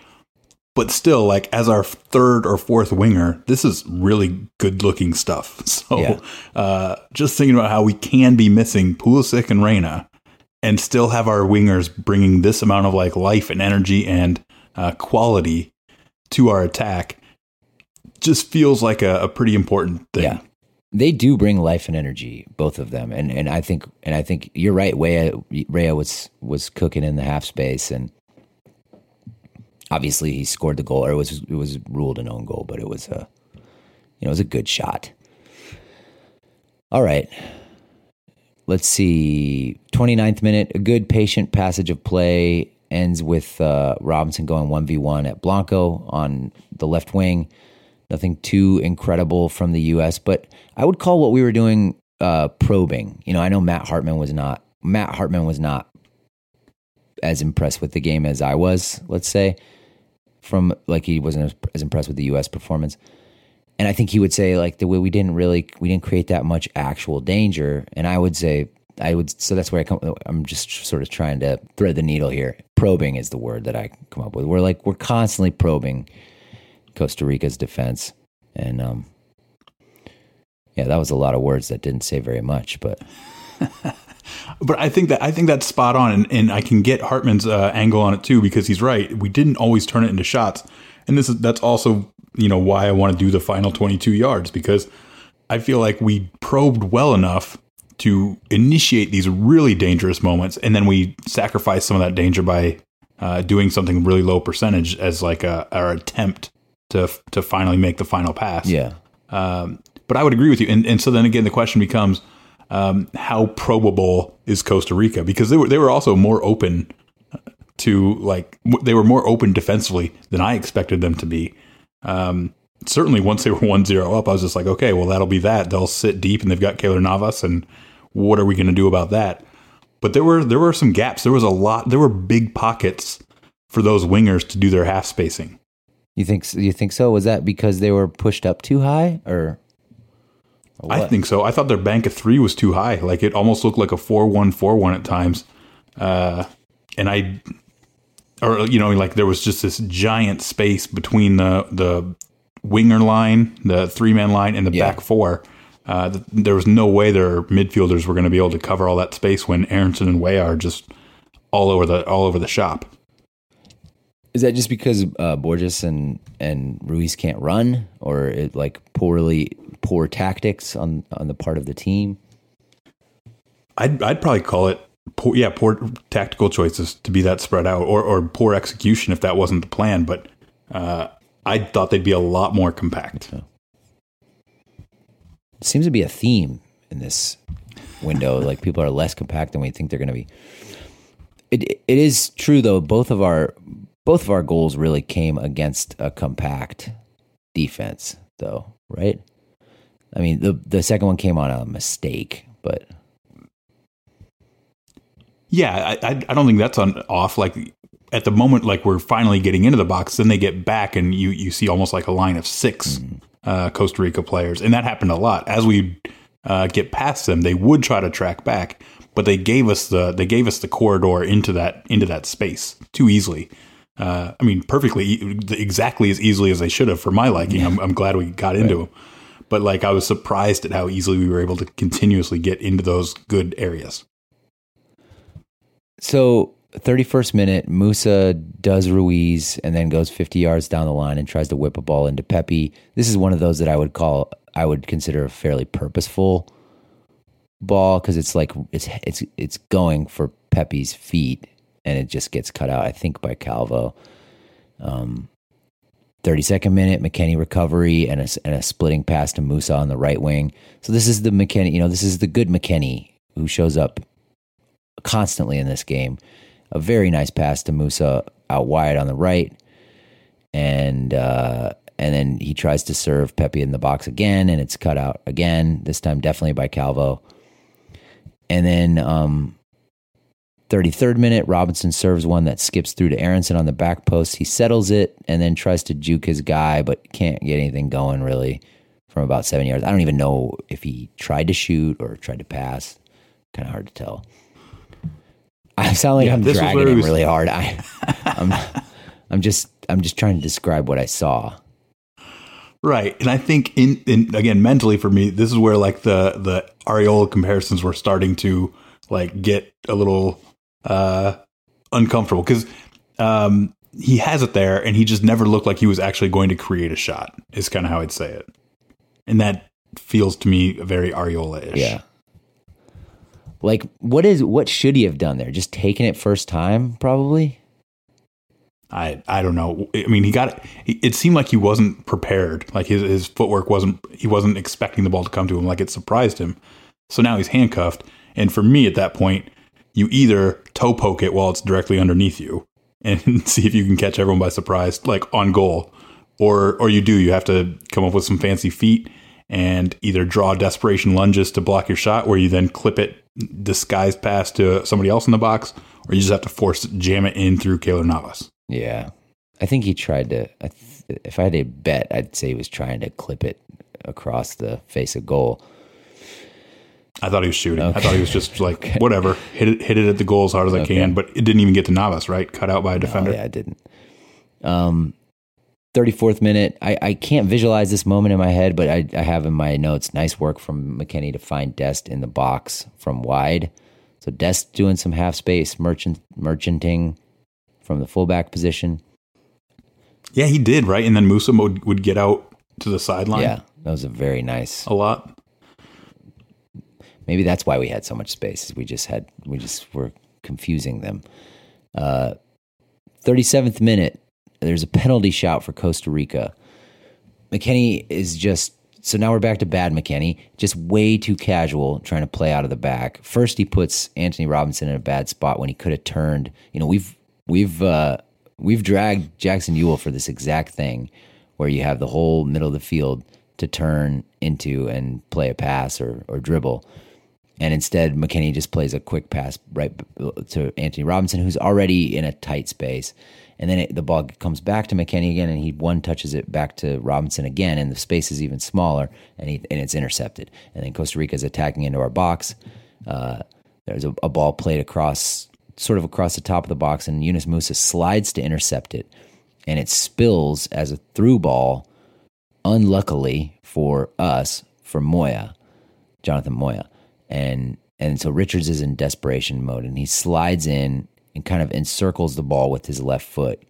but still, like as our third or fourth winger, this is really good looking stuff. So, yeah. uh, just thinking about how we can be missing Pulisic and Reyna, and still have our wingers bringing this amount of like life and energy and uh, quality to our attack, just feels like a, a pretty important thing. Yeah they do bring life and energy, both of them, and and I think and I think you're right. Weah Weah was was cooking in the half space, and obviously he scored the goal, or it was it was ruled an own goal, but it was a you know it was a good shot. All right. Let's see. 29th minute, a good patient passage of play ends with uh, Robinson going 1v1 at Blanco on the left wing. Nothing too incredible from the U.S., but I would call what we were doing uh, probing. You know, I know Matt Hartman was not Matt Hartman was not as impressed with the game as I was. Let's say, from like he wasn't as impressed with the U.S. performance. And I think he would say like the way we didn't really we didn't create that much actual danger. And I would say I would so that's where I come. I'm just sort of trying to thread the needle here. Probing is the word that I come up with. We're like we're constantly probing Costa Rica's defense, and um, yeah, that was a lot of words that didn't say very much, but. but I think that I think that's spot on, and, and I can get Hartman's uh, angle on it too because he's right. We didn't always turn it into shots, and this is that's also you know why I want to do the final 22 yards because I feel like we probed well enough to initiate these really dangerous moments, and then we sacrifice some of that danger by uh, doing something really low percentage as like a, our attempt to to finally make the final pass. Yeah. Um, but I would agree with you, and and so then again the question becomes um, how probable is Costa Rica because they were they were also more open to like they were more open defensively than I expected them to be. Um, certainly, once they were 1-0 up, I was just like, okay, well that'll be that. They'll sit deep, and they've got Keylor Navas, and what are we going to do about that? But there were there were some gaps. There was a lot. There were big pockets for those wingers to do their half spacing. You think you think so? Was that because they were pushed up too high, or I think so. I thought their bank of three was too high. Like it almost looked like a four-one-four-one at times. Uh, and I, or you know, like there was just this giant space between the the winger line, the three man line, and the yeah. back four. uh, th- there was no way their midfielders were going to be able to cover all that space when Aaronson and Weah are just all over the all over the shop. Is that just because uh, Borges and and Ruiz can't run, or it, like poorly poor tactics on on the part of the team? I'd I'd probably call it poor, yeah poor tactical choices to be that spread out, or or poor execution if that wasn't the plan. But uh, I thought they'd be a lot more compact. seems to be a theme in this window. like people are less compact than we think they're going to be. It it is true though. Both of our both of our goals really came against a compact defense, though, right? I mean, the the second one came on a mistake, but yeah, I I don't think that's on off. Like at the moment, like we're finally getting into the box, then they get back, and you you see almost like a line of 6 mm-hmm. uh, Costa Rica players, and that happened a lot. As we uh, get past them, they would try to track back, but they gave us the they gave us the corridor into that into that space too easily. Uh, I mean, perfectly, exactly as easily as they should have for my liking. I'm, I'm glad we got into right. them, but like I was surprised at how easily we were able to continuously get into those good areas. So, 31st minute, Musah does Ruiz and then goes 50 yards down the line and tries to whip a ball into Pepi. This is one of those that I would call, I would consider a fairly purposeful ball because it's like it's it's it's going for Pepi's feet and it just gets cut out. I think by Calvo. Um, 32nd minute, McKennie recovery and a, and a splitting pass to Musah on the right wing. So this is the McKennie, you know, this is the good McKennie who shows up constantly in this game. A very nice pass to Musah out wide on the right, and uh, and then he tries to serve Pepi in the box again, and it's cut out again. This time, definitely by Calvo. And then, um, 33rd minute, Robinson serves one that skips through to Aaronson on the back post. He settles it and then tries to juke his guy, but can't get anything going really from about seven yards. I don't even know if he tried to shoot or tried to pass. Kind of hard to tell. I sound like yeah, I'm dragging him was... really hard. I, I'm, I'm just, I'm just trying to describe what I saw. Right, and I think in, in again mentally for me, this is where like the the Arriola comparisons were starting to like get a little uh uncomfortable because um he has it there and he just never looked like he was actually going to create a shot. Is kind of how I'd say it, and that feels to me very Arriola ish. Yeah, like, what is what should he have done there? Just taken it first time, probably. I I don't know. I mean, he got it. It seemed like he wasn't prepared. Like his his footwork wasn't. He wasn't expecting the ball to come to him. Like it surprised him. So now he's handcuffed. And for me, at that point, you either toe poke it while it's directly underneath you and see if you can catch everyone by surprise, like on goal, or or you do. You have to come up with some fancy feet and either draw desperation lunges to block your shot, where you then clip it disguised pass to somebody else in the box, or you just have to force jam it in through Keylor Navas. Yeah, I think he tried to. If I had a bet, I'd say he was trying to clip it across the face of goal. I thought he was shooting. Okay. I thought he was just like okay. whatever, hit it, hit it at the goal as hard as okay. I can. But it didn't even get to Navas, right? Cut out by a defender. No, yeah, it didn't. Um, 34th minute. I, I can't visualize this moment in my head, but I, I have in my notes nice work from McKennie to find Dest in the box from wide. So Dest doing some half space merchant merchanting from the fullback position. Yeah, he did, right? And then Musah would, would get out to the sideline. Yeah, that was a very nice. A lot. Maybe that's why we had so much space. We just had, we just were confusing them. Uh, 37th minute, there's a penalty shot for Costa Rica. McKennie is just so now we're back to bad McKennie, just way too casual, trying to play out of the back. First, he puts Antonee Robinson in a bad spot when he could have turned. You know, we've we've uh, we've dragged Jackson Yueill for this exact thing, where you have the whole middle of the field to turn into and play a pass or or dribble. And instead, McKennie just plays a quick pass right to Antonee Robinson, who's already in a tight space and then it, the ball comes back to McKennie again, and he one touches it back to Robinson again, and the space is even smaller, and he, and it's intercepted. And then Costa Rica is attacking into our box. Uh, there's a, a, ball played across, sort of across the top of the box, and Yunus Musah slides to intercept it, and it spills as a through ball. Unluckily for us, for Moya, Jonathan Moya, and and so Richards is in desperation mode, and he slides in and kind of encircles the ball with his left foot,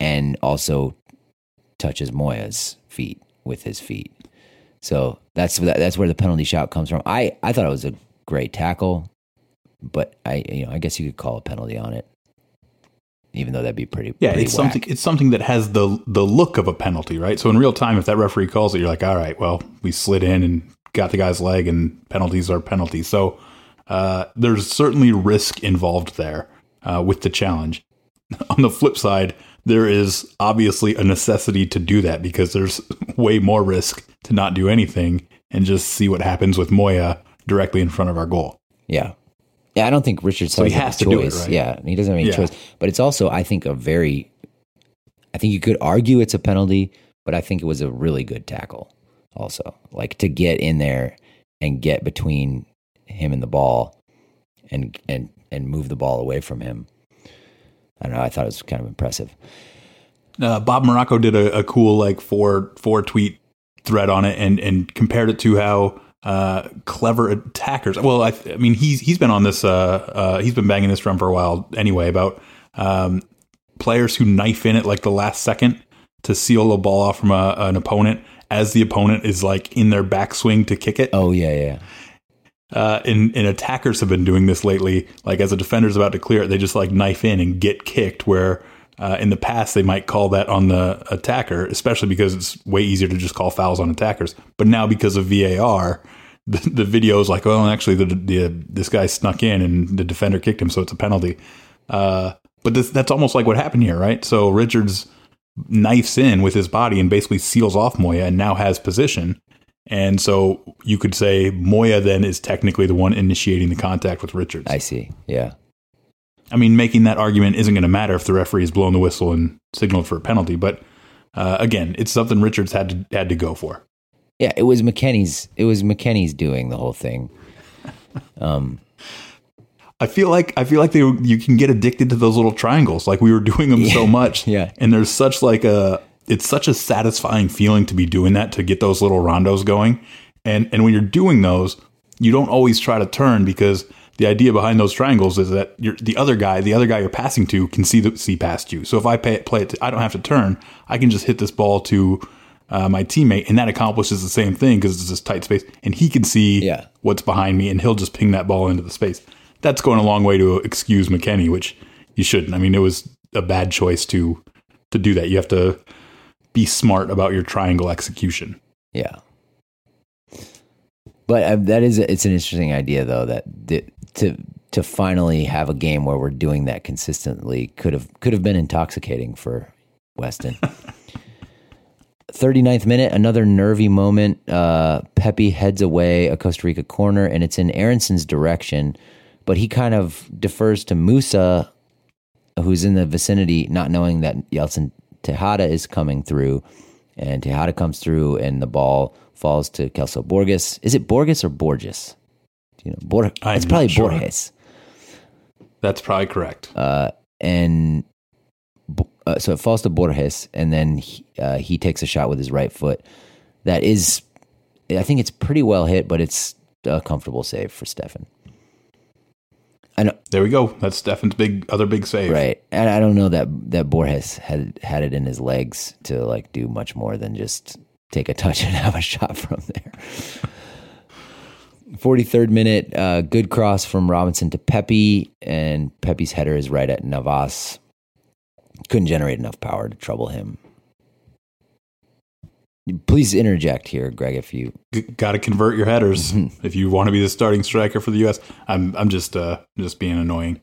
and also touches Moya's feet with his feet. So that's that's where the penalty shout comes from. I I thought it was a great tackle, but I you know I guess you could call a penalty on it even though that'd be pretty. Yeah, pretty it's whack. something. It's something that has the the look of a penalty, right? So in real time, if that referee calls it, you're like, all right, well, we slid in and got the guy's leg, and penalties are penalties. So uh, there's certainly risk involved there uh, with the challenge. On the flip side, there is obviously a necessity to do that because there's way more risk to not do anything and just see what happens with Moya directly in front of our goal. Yeah. Yeah, I don't think Richards So he has, has a do it, choice. right? Yeah, he doesn't have any Yeah. choice. But it's also, I think, a very. I think you could argue it's a penalty, but I think it was a really good tackle. Also, like to get in there and get between him and the ball, and and and move the ball away from him. I don't know. I thought it was kind of impressive. uh, Bob Morocco did a, a cool like four four tweet thread on it and and compared it to how uh, clever attackers. Well, I, I mean he's he's been on this. Uh, uh, he's been banging this drum for a while anyway about um, players who knife in it like the last second to seal a ball off from a, an opponent as the opponent is like in their backswing to kick it. Oh yeah, yeah. Uh, and, and attackers have been doing this lately. Like as a defender's about to clear it, they just like knife in and get kicked. Where uh, in the past they might call that on the attacker, especially because it's way easier to just call fouls on attackers. But now because of VAR, the, the video is like, well, actually, the, the this guy snuck in and the defender kicked him, so it's a penalty. Uh, but this, that's almost like what happened here, right? So Richards knifes in with his body and basically seals off Moya and now has position. And so you could say Moya then is technically the one initiating the contact with Richards. I see. Yeah, I mean, making that argument isn't going to matter if the referee has blown the whistle and signaled for a penalty. But uh, again, it's something Richards had to had to go for. yeah. It was McKennie's. It was McKennie's doing the whole thing. Um, I feel like I feel like they you can get addicted to those little triangles. Like we were doing them so much, Yeah. And there's such like a it's such a satisfying feeling to be doing that to get those little rondos going. And and when you're doing those, you don't always try to turn because the idea behind those triangles is that you're, the other guy, the other guy you're passing to, can see the, see past you. So if I pay, play it, to, I don't have to turn. I can just hit this ball to uh, my teammate, and that accomplishes the same thing because it's this tight space, and he can see Yeah. what's behind me, and he'll just ping that ball into the space. That's going a long way to excuse McKennie, which you shouldn't. I mean, it was a bad choice to to do that. You have to be smart about your triangle execution. Yeah. But uh, that is it's an interesting idea though that to to finally have a game where we're doing that consistently could have could have been intoxicating for Weston. 39th minute, another nervy moment. Uh, Pepi heads away a Costa Rica corner, and it's in Aaronson's direction, but he kind of defers to Musah, who's in the vicinity, not knowing that Yeltsin Tejeda is coming through. And Tejeda comes through, and the ball falls to Celso Borges. Is it Borges or Borges? You know, Bor- I'm it's probably sure. Borges. That's probably correct. Uh, and uh, so it falls to Borges, and then he, uh, he takes a shot with his right foot. That is, I think it's pretty well hit, but it's a comfortable save for Stefan. I there we go. That's Steffen's big other big save. right? And I don't know that that Borges had had it in his legs to like do much more than just take a touch and have a shot from there. 43rd minute, uh, good cross from Robinson to Pepi, and Pepi's header is right at Navas. Couldn't generate enough power to trouble him. Please interject here, Greg, if you. G- got to convert your headers if you want to be the starting striker for the U.S. I'm I'm just uh just being annoying.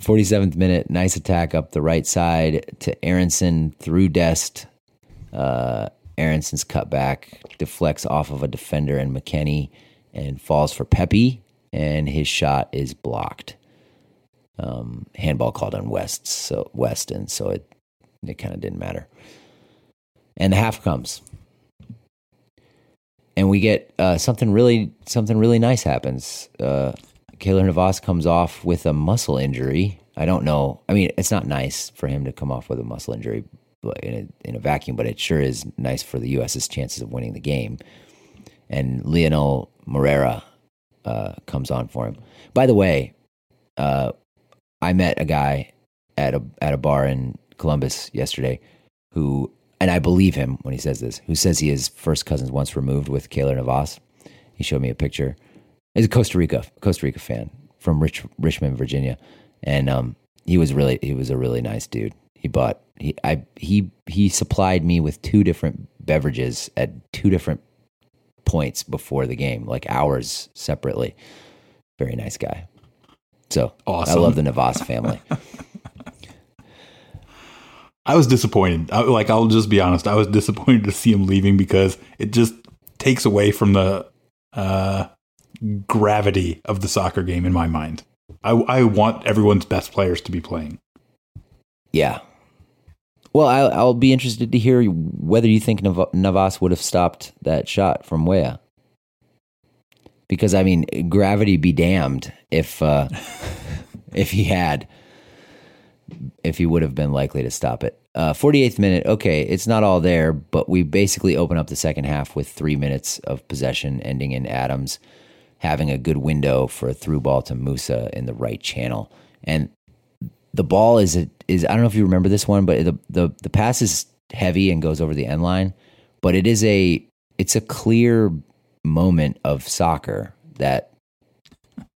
47th minute, nice attack up the right side to Aaronson through Dest. Uh, Aaronson's cutback deflects off of a defender and McKennie and falls for Pepi, and his shot is blocked. Um, handball called on West, so Weston, so it it kind of didn't matter. And the half comes, and we get uh, something really something really nice happens. Uh, Keylor Navas comes off with a muscle injury. I don't know. I mean, it's not nice for him to come off with a muscle injury in a, in a vacuum, but it sure is nice for the U.S.'s chances of winning the game. and Leonel Moreira uh, comes on for him. By the way, uh, I met a guy at a at a bar in Columbus yesterday who, and I believe him when he says this, who says he is first cousins once removed with Keylor Navas. He showed me a picture. He's a Costa Rica Costa Rica fan from Rich, Richmond, Virginia, and um, he was really he was a really nice dude. He bought he I he he supplied me with two different beverages at two different points before the game, like hours separately. Very nice guy. So Awesome. I love the Navas family. I was disappointed. I, like I'll just be honest, I was disappointed to see him leaving because it just takes away from the uh, gravity of the soccer game in my mind. I, I want everyone's best players to be playing. yeah. Well, I, I'll be interested to hear whether you think Nav- Navas would have stopped that shot from Weah. Because I mean, gravity be damned if uh, if he had, if he would have been likely to stop it. Uh, 48th minute, okay, it's not all there, but we basically open up the second half with three minutes of possession, ending in Adams having a good window for a through ball to Musah in the right channel. And the ball is a, is I don't know if you remember this one, but the the the pass is heavy and goes over the end line, but it is a it's a clear moment of soccer that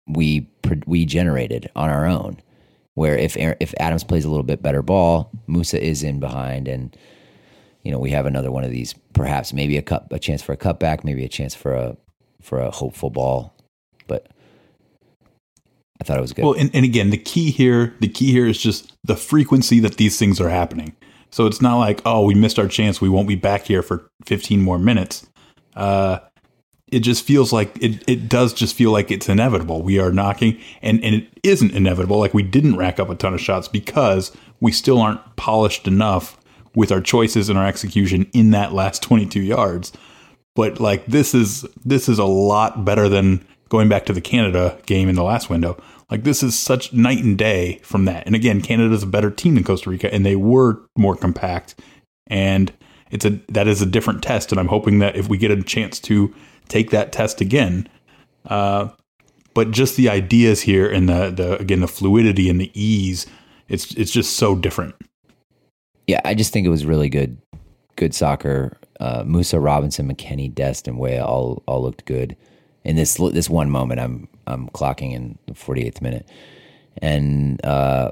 we we generated on our own. Where if if Adams plays a little bit better ball, Musah is in behind, and you know we have another one of these. Perhaps maybe a cut a chance for a cutback, maybe a chance for a for a hopeful ball, but I thought it was good. Well, and, and again, the key here, the key here is just the frequency that these things are happening. So it's not like, oh, we missed our chance. We won't be back here for 15 more minutes. Uh, it just feels like it, it does just feel like it's inevitable. We are knocking, and, and it isn't inevitable. Like we didn't rack up a ton of shots because we still aren't polished enough with our choices and our execution in that last 22 yards. But like this is this is a lot better than going back to the Canada game in the last window. Like this is such night and day from that. And again, Canada's a better team than Costa Rica, and they were more compact. And it's a that is a different test. And I'm hoping that if we get a chance to take that test again, uh, but just the ideas here and the the again the fluidity and the ease, it's it's just so different. yeah, I just think it was really good, good soccer. Uh, Musah Robinson, McKennie, Dest, and Weah all all looked good. In this this one moment, I'm I'm clocking in the 48th minute, and uh,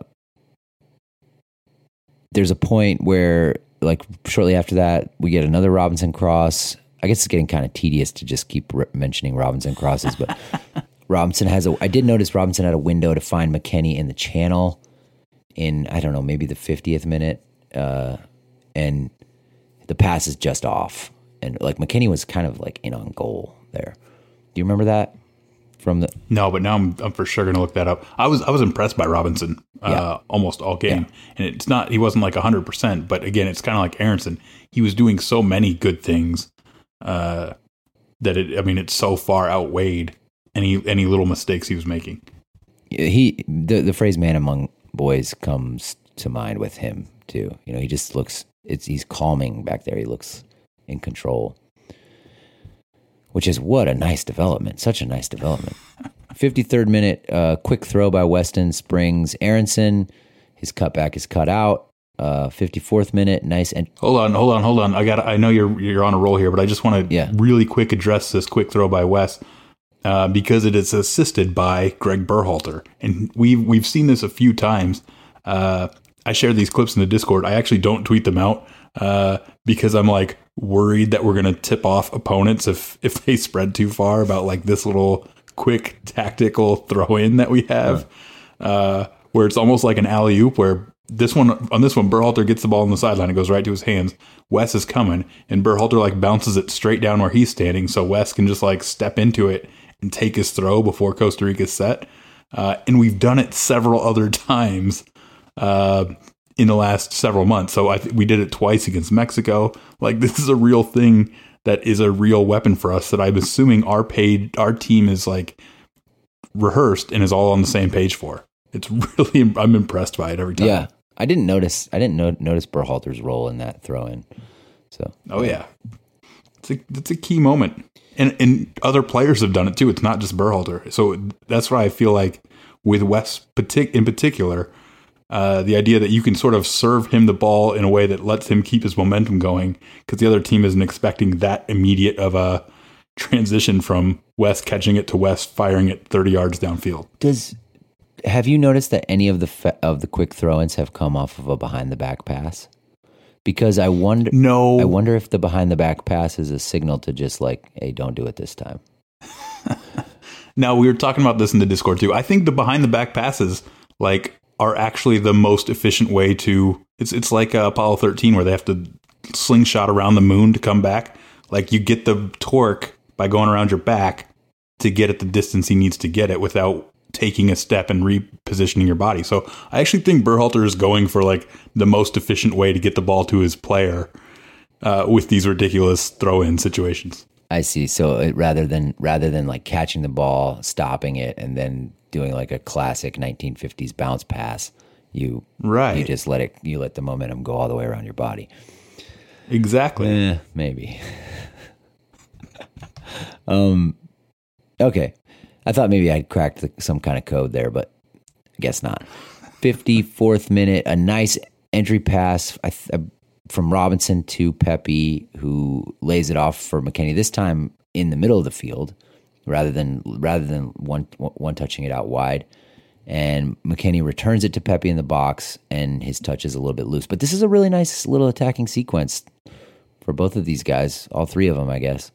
there's a point where, like, shortly after that, we get another Robinson cross. I guess it's getting kind of tedious to just keep re- mentioning Robinson crosses, but Robinson has a. I did notice Robinson had a window to find McKennie in the channel in I don't know maybe the 50th minute, uh, and the pass is just off, and like McKennie was kind of like in on goal there. Do you remember that from the? No, but now I'm, I'm for sure going to look that up. I was I was impressed by Robinson uh, Yeah. almost all game, and it's not he wasn't like 100, percent but again, it's kind of like Aaronson. He was doing so many good things uh, that it. I mean, it so far outweighed any any little mistakes he was making. He the the phrase "man among boys" comes to mind with him too. You know, he just looks. It's he's calming back there. He looks in control, which is what a nice development. Such a nice development. 53rd minute, uh, quick throw by Weston Springs. Aaronson, his cutback is cut out. Uh, 54th minute, nice and Hold on, hold on, hold on. I got. I know you're you're on a roll here, but I just want to Yeah. really quick address this quick throw by Wes uh, because it is assisted by Greg Berhalter, and we've we've seen this a few times. Uh, I share these clips in the Discord. I actually don't tweet them out uh, because I'm like worried that we're gonna tip off opponents if if they spread too far about like this little quick tactical throw in that we have, uh, where it's almost like an alley oop where this one on this one, Berhalter gets the ball on the sideline. It goes right to his hands. Wes is coming, and Berhalter like bounces it straight down where he's standing, so Wes can just like step into it and take his throw before Costa Rica's set. Uh, and we've done it several other times uh, in the last several months. So I th- we did it twice against Mexico. Like this is a real thing that is a real weapon for us. That I'm assuming our paid our team is like rehearsed and is all on the same page for. It's really I'm impressed by it every time. yeah. I didn't notice. I didn't no, notice Berhalter's role in that throw in. So Oh yeah. It's a it's a key moment. and and other players have done it too. It's not just Berhalter. So that's why I feel like with Wes partic- in particular, uh, the idea that you can sort of serve him the ball in a way that lets him keep his momentum going because the other team isn't expecting that immediate of a transition from West catching it to West firing it 30 yards downfield. Does have you noticed that any of the fe- of the quick throw-ins have come off of a behind the back pass? Because I wonder No, I wonder if the behind the back pass is a signal to just like, hey, don't do it this time. Now we were talking about this in the Discord too. I think the behind the back passes like are actually the most efficient way to. It's it's like uh, Apollo 13 where they have to slingshot around the moon to come back. Like you get the torque by going around your back to get at the distance he needs to get it without taking a step and repositioning your body. So I actually think Berhalter is going for like the most efficient way to get the ball to his player uh, with these ridiculous throw-in situations. I see. So it, rather than rather than like catching the ball, stopping it, and then doing like a classic 1950s bounce pass, you Right. you just let it you let the momentum go all the way around your body. Exactly. Eh, maybe. um, okay. I thought maybe I'd cracked the, some kind of code there, but I guess not. 54th minute, a nice entry pass I uh, from Robinson to Pepi, who lays it off for McKennie. This time in the middle of the field, rather than rather than one one touching it out wide. And McKennie returns it to Pepi in the box, and his touch is a little bit loose. But this is a really nice little attacking sequence for both of these guys, all three of them, I guess.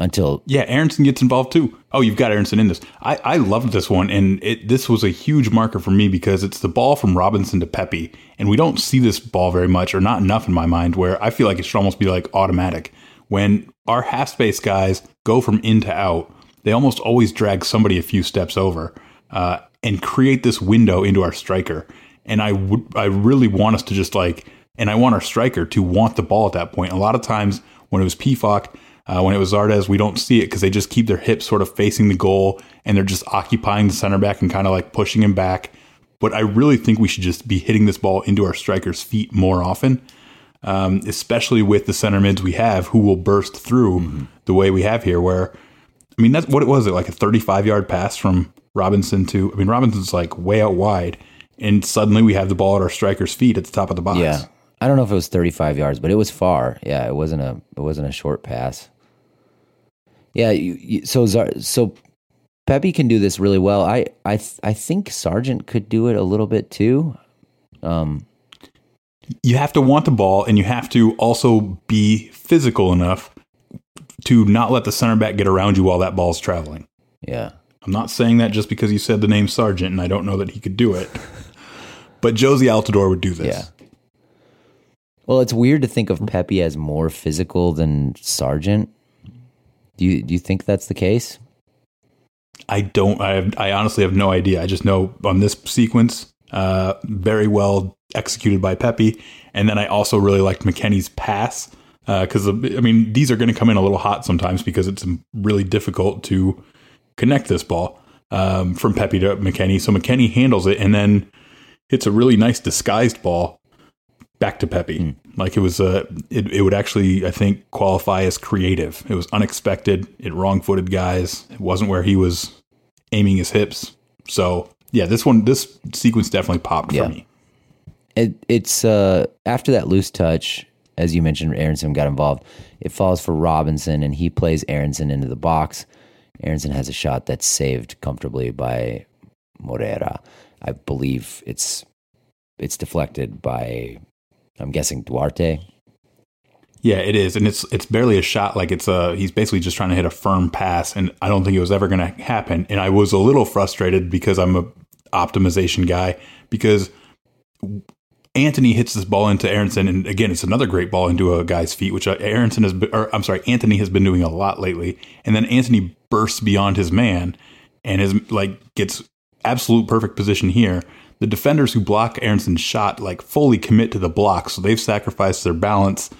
Until Yeah, Aaronson gets involved too. Oh, you've got Aaronson in this. I, I loved this one, and it this was a huge marker for me because it's the ball from Robinson to Pepi, and we don't see this ball very much, or not enough in my mind, where I feel like it should almost be like automatic. When our half space guys go from in to out, they almost always drag somebody a few steps over uh, and create this window into our striker. And I would, I really want us to just like, and I want our striker to want the ball at that point. A lot of times when it was PFOC, uh, when it was Zardes, we don't see it because they just keep their hips sort of facing the goal and they're just occupying the center back and kind of like pushing him back. But I really think we should just be hitting this ball into our striker's feet more often, um, especially with the center mids we have who will burst through the way we have here. Where, I mean, that's what it was. It like a 35 yard pass from Robinson to, I mean, Robinson's like way out wide. And suddenly we have the ball at our striker's feet at the top of the box. yeah, I don't know if it was 35 yards, but it was far. Yeah, it wasn't a it wasn't a short pass. Yeah, you, you, so so Pepi can do this really well. I I th- I think Sargent could do it a little bit too. Um, you have to want the ball and you have to also be physical enough to not let the center back get around you while that ball's traveling. yeah, I'm not saying that just because you said the name Sargent and I don't know that he could do it. but Jozy Altidore would do this. Yeah. Well, it's weird to think of Pepi as more physical than Sargent. Do you do you think that's the case? I don't I have, I honestly have no idea. I just know on this sequence uh, very well executed by Pepi and then I also really liked McKennie's pass because I mean these are going to come in a little hot sometimes because it's really difficult to connect this ball um, from Pepi to McKennie. So McKennie handles it and then hits a really nice disguised ball back to Pepi. Like it was a, it, it would actually, I think, qualify as creative. It was unexpected. It wrong footed guys. It wasn't where he was aiming his hips. So yeah, this one, this sequence definitely popped Yeah. for me. It, it's uh, after that loose touch, as you mentioned, Aaronson got involved. It falls for Robinson, and he plays Aaronson into the box. Aaronson has a shot that's saved comfortably by Moreira. I believe it's it's deflected by, I'm guessing Duarte. Yeah, it is, and it's it's barely a shot. Like it's a he's basically just trying to hit a firm pass, and I don't think it was ever going to happen. And I was a little frustrated because I'm a optimization guy because Antonee hits this ball into Aaronson, and again, it's another great ball into a guy's feet, which uh, Aaronson has, or I'm sorry, Antonee has been doing a lot lately. And then Antonee bursts beyond his man, and is like gets absolute perfect position here. The defenders who block Aaronson's shot like fully commit to the block, so they've sacrificed their balance.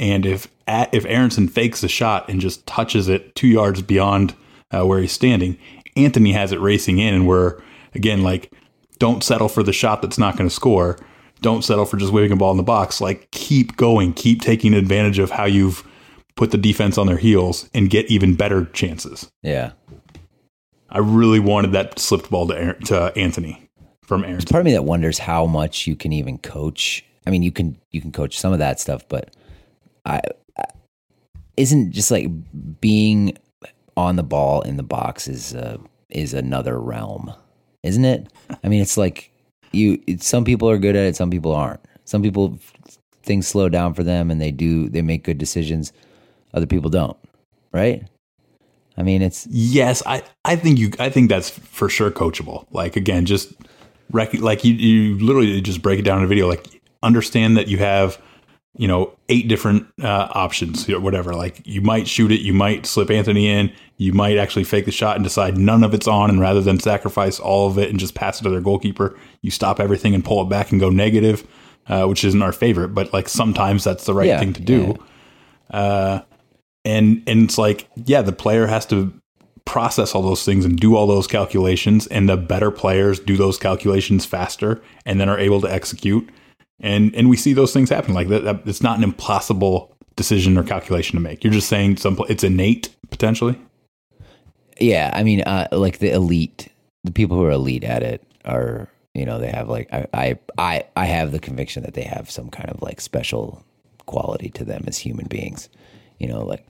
And if if Aaronson fakes a shot and just touches it two yards beyond uh, where he's standing, Antonee has it racing in, and we're again like, don't settle for the shot that's not going to score. Don't settle for just waving a ball in the box. Like keep going, keep taking advantage of how you've put the defense on their heels and get even better chances. Yeah. I really wanted that slipped ball to Aaron, to Antonee from Aaron. There's part of me that wonders how much you can even coach. I mean, you can you can coach some of that stuff, but I, I isn't just like being on the ball in the box is uh, is another realm, isn't it? I mean, it's like you. It's, some people are good at it, some people aren't. Some people things slow down for them and they do they make good decisions. Other people don't, right? I mean, it's Yes, I, I think you I think that's for sure coachable. Like again, just rec- like you you literally just break it down in a video. Like understand that you have you know eight different uh, options or whatever. Like you might shoot it, you might slip Antonee in, you might actually fake the shot and decide none of it's on, and rather than sacrifice all of it and just pass it to their goalkeeper, you stop everything and pull it back and go negative, uh, which isn't our favorite, but like sometimes that's the right Yeah, thing to do. Uh, and and it's like yeah the player has to process all those things and do all those calculations and the better players do those calculations faster and then are able to execute. And and we see those things happen. Like that, that it's not an impossible decision or calculation to make. You're just saying some it's innate potentially? Yeah, I mean, uh, like the elite, the people who are elite at it are, you know, they have like I, I, I, I have the conviction that they have some kind of like special quality to them as human beings, you know, like,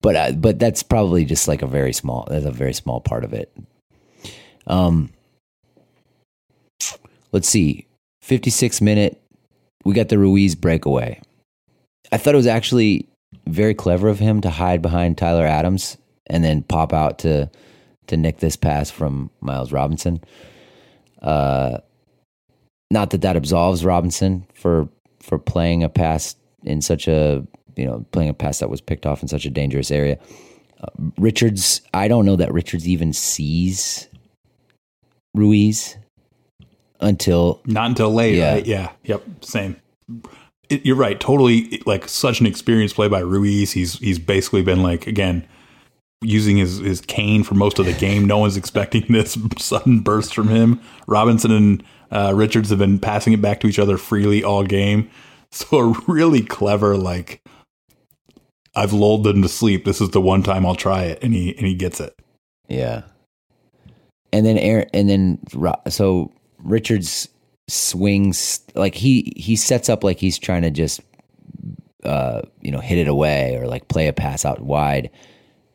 but, but, uh, but that's probably just like a very small, that's a very small part of it. Um, let's see, fifty six minute, we got the Ruiz breakaway. I thought it was actually very clever of him to hide behind Tyler Adams and then pop out to to nick this pass from Miles Robinson. Uh, not that that absolves Robinson for for playing a pass in such a you know playing a pass that was picked off in such a dangerous area. Uh, Richards, I don't know that Richards even sees Ruiz until not until late Yeah. right? Yeah. Yep. Same. It, you're right. Totally like such an experienced play by Ruiz. He's he's basically been like again using his his cane for most of the game. No one's expecting this sudden burst from him. Robinson and uh, Richards have been passing it back to each other freely all game. So a really clever like I've lulled them to sleep this is the one time I'll try it and he and he gets it Yeah. And then Aaron, and then so Richards swings like he he sets up like he's trying to just uh you know hit it away or like play a pass out wide.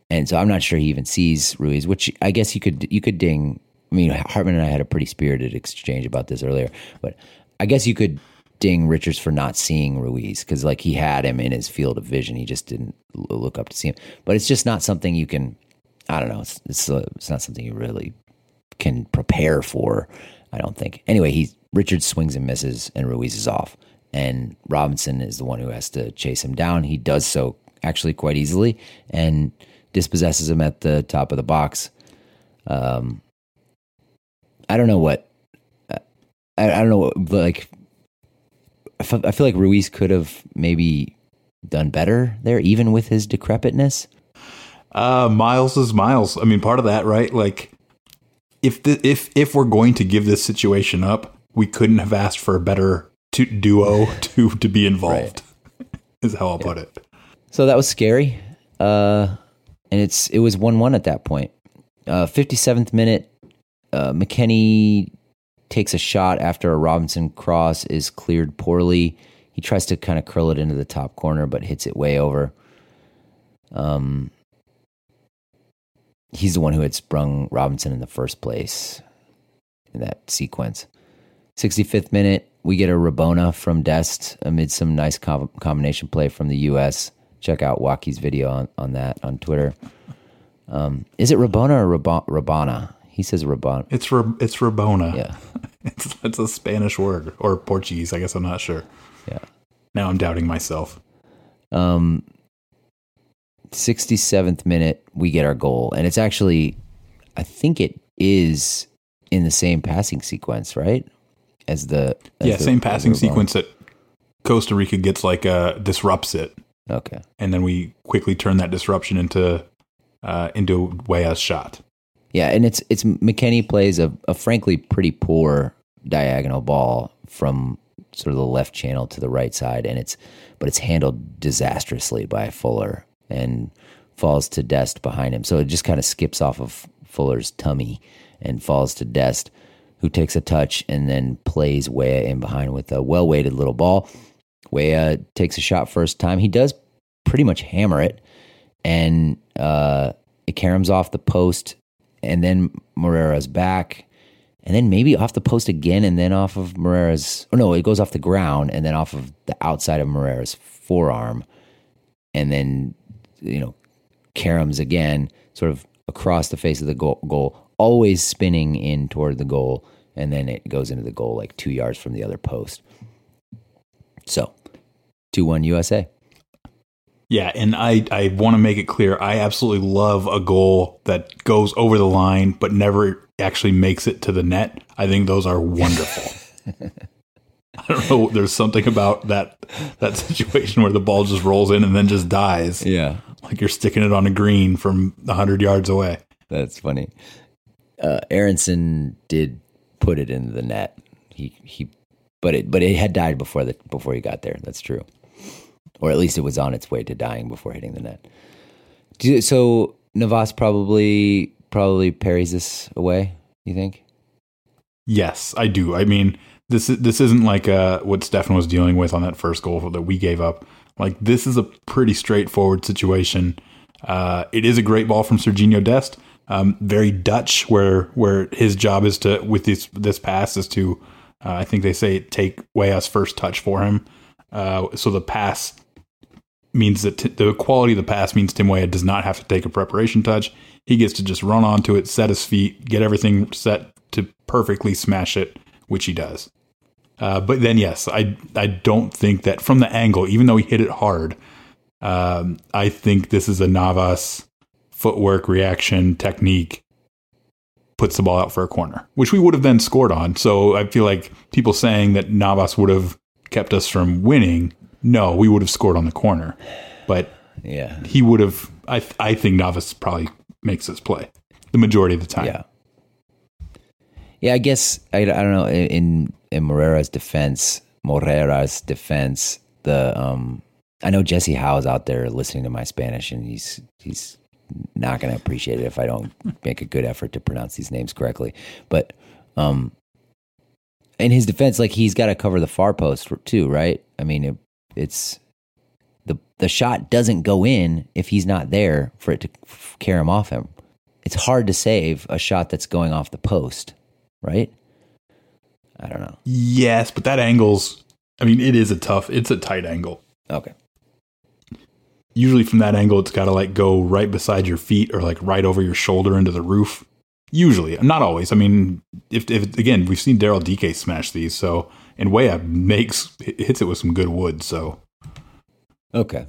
And so I'm not sure he even sees Ruiz, which I guess you could you could ding. I mean, Hartman and I had a pretty spirited exchange about this earlier, but I guess you could ding Richards for not seeing Ruiz because like he had him in his field of vision, he just didn't look up to see him. But it's just not something you can. I don't know. It's it's, uh, it's not something you really can prepare for. I don't think. Anyway, he Richards swings and misses, and Ruiz is off, and Robinson is the one who has to chase him down. He does so actually quite easily and dispossesses him at the top of the box. Um, I don't know what. I, I don't know what, like. I fe- I feel like Ruiz could have maybe done better there, even with his decrepitness. Uh, Miles is Miles. I mean, part of that, right? Like, if the, if if we're going to give this situation up, we couldn't have asked for a better duo to to be involved. Is how I'll put it. So that was scary. Uh, and it's it was one one at that point. Uh, 57th minute, uh, McKennie takes a shot after a Robinson cross is cleared poorly. He tries to kind of curl it into the top corner, but hits it way over. Um, he's the one who had sprung Robinson in the first place in that sequence. 65th minute, we get a Rabona from Dest amid some nice com- combination play from the U.S. Check out Waukie's video on, on that on Twitter. Um, is it Rabona or Rabana? He says Rabona. It's Ra- it's Rabona. Yeah, It's it's a Spanish word or Portuguese. I guess I'm not sure. yeah. Now I'm doubting myself. Um, 67th minute, we get our goal. And it's actually, I think it is in the same passing sequence, right? As the. as yeah, the- same passing sequence that Costa Rica gets like uh disrupts it, Okay. and then we quickly turn that disruption into uh into Weah's shot. Yeah, and it's it's McKennie plays a, a frankly pretty poor diagonal ball from sort of the left channel to the right side, and it's but it's handled disastrously by Fuller and falls to Dest behind him. So it just kind of skips off of Fuller's tummy and falls to Dest, who takes a touch and then plays Weah in behind with a well weighted little ball. Weah takes a shot first time. He does pretty much hammer it, and uh, it caroms off the post, and then Moreira's back, and then maybe off the post again, and then off of Moreira's. Oh no, it goes off the ground, and then off of the outside of Moreira's forearm, and then you know caroms again, sort of across the face of the goal, goal, always spinning in toward the goal, and then it goes into the goal like two yards from the other post. So, two one USA. Yeah, and I, I want to make it clear I absolutely love a goal that goes over the line but never actually makes it to the net. I think those are wonderful. I don't know. There's something about that that situation where the ball just rolls in and then just dies. Yeah, like you're sticking it on a green from hundred yards away. That's funny. Uh, Aaronson did put it in the net. He he, but it but it had died before the before he got there. That's true, or at least it was on its way to dying before hitting the net. So Navas probably probably parries this away. You think? Yes, I do. I mean, this this isn't like uh, what Steffen was dealing with on that first goal that we gave up. Like this is a pretty straightforward situation. Uh, it is a great ball from Serginho Dest. Um, very Dutch, where where his job is to with this this pass is to, uh, I think they say take Weah's first touch for him. Uh, so the pass means that t- the quality of the pass means Tim Weah does not have to take a preparation touch. He gets to just run onto it, set his feet, get everything set to perfectly smash it, which he does. Uh, but then, yes, I I don't think that from the angle, even though he hit it hard, um, I think this is a Navas footwork, reaction, technique puts the ball out for a corner, which we would have then scored on. So I feel like people saying that Navas would have kept us from winning. No, we would have scored on the corner, but yeah, he would have. I I think Navas probably makes this play the majority of the time. Yeah. Yeah, I guess I, I don't know in in Moreira's defense, Moreira's defense, the um, I know Jesse Howe is out there listening to my Spanish, and he's he's not going to appreciate it if I don't make a good effort to pronounce these names correctly. But um, in his defense, like he's got to cover the far post too, right? I mean, it, it's the the shot doesn't go in if he's not there for it to carry him off him. It's hard to save a shot that's going off the post, right? I don't know. Yes, but that angle's. I mean, it is a tough. It's a tight angle. Okay. Usually, from that angle, it's got to like go right beside your feet or like right over your shoulder into the roof. Usually, not always. I mean, if, if again, we've seen Daryl Dike smash these, so and Weah makes hits it with some good wood. So, okay.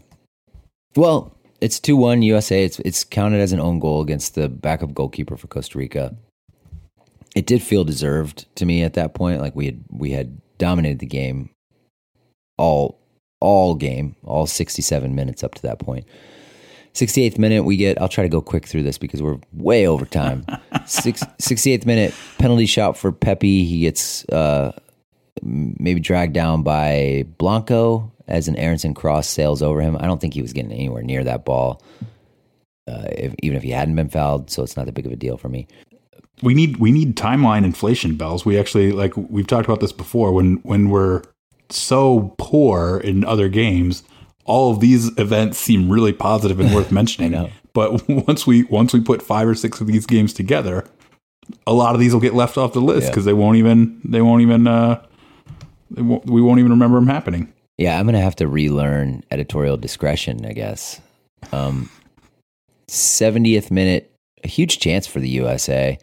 Well, it's two one USA. It's it's counted as an own goal against the backup goalkeeper for Costa Rica it did feel deserved to me at that point. Like we had we had dominated the game all all game, all 67 minutes up to that point. 68th minute, we get. I'll try to go quick through this because we're way over time. Six, 68th minute penalty shot for Pepi. He gets uh, maybe dragged down by Blanco as an Aaronson cross sails over him. I don't think he was getting anywhere near that ball, uh, if, even if he hadn't been fouled. So it's not that big of a deal for me we need we need timeline inflation bells. We actually like we've talked about this before when when we're so poor in other games, all of these events seem really positive and worth mentioning. but once we once we put five or six of these games together, a lot of these will get left off the list because yeah. they won't even they won't even uh, we won't even remember them happening. Yeah, I'm gonna have to relearn editorial discretion, I guess. Um, 70th minute, a huge chance for the USA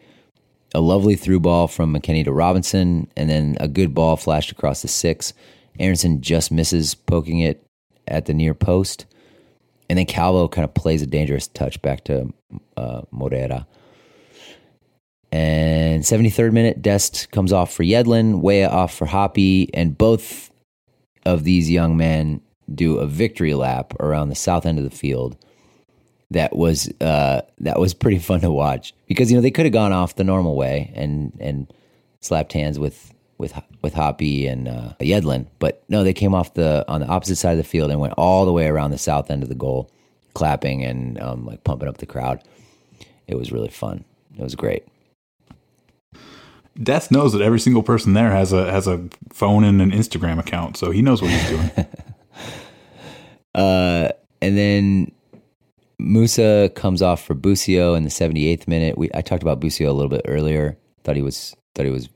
a lovely through ball from McKennie to Robinson, and then a good ball flashed across the six. Aaronson just misses poking it at the near post. And then Calvo kind of plays a dangerous touch back to uh, Moreira. And 73rd minute, Dest comes off for Yedlin, Weah off for Hoppe, and both of these young men do a victory lap around the south end of the field that was uh, that was pretty fun to watch because you know they could have gone off the normal way and and slapped hands with with with Hoppe and uh, Yedlin. But no, they came off the on the opposite side of the field and went all the way around the south end of the goal, clapping and um, like pumping up the crowd. It was really fun. It was great. Dest knows that every single person there has a has a phone and an Instagram account, so he knows what he's doing. uh, and then Musah comes off for Busio in the 78th minute. We I talked about Busio a little bit earlier. Thought he was thought he was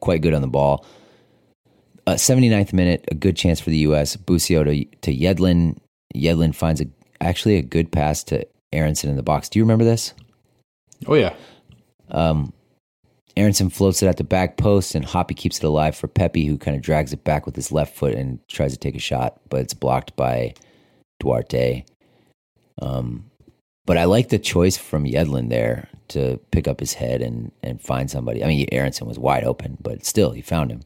quite good on the ball. Uh, 79th minute, a good chance for the U.S. Busio to to Yedlin. Yedlin finds a actually a good pass to Aaronson in the box. Do you remember this? Oh yeah. Um, Aaronson floats it at the back post, and Hoppe keeps it alive for Pepi, who kind of drags it back with his left foot and tries to take a shot, but it's blocked by Duarte. Um, but I like the choice from Yedlin there to pick up his head and, and find somebody. I mean, Aaronson was wide open, but still, he found him.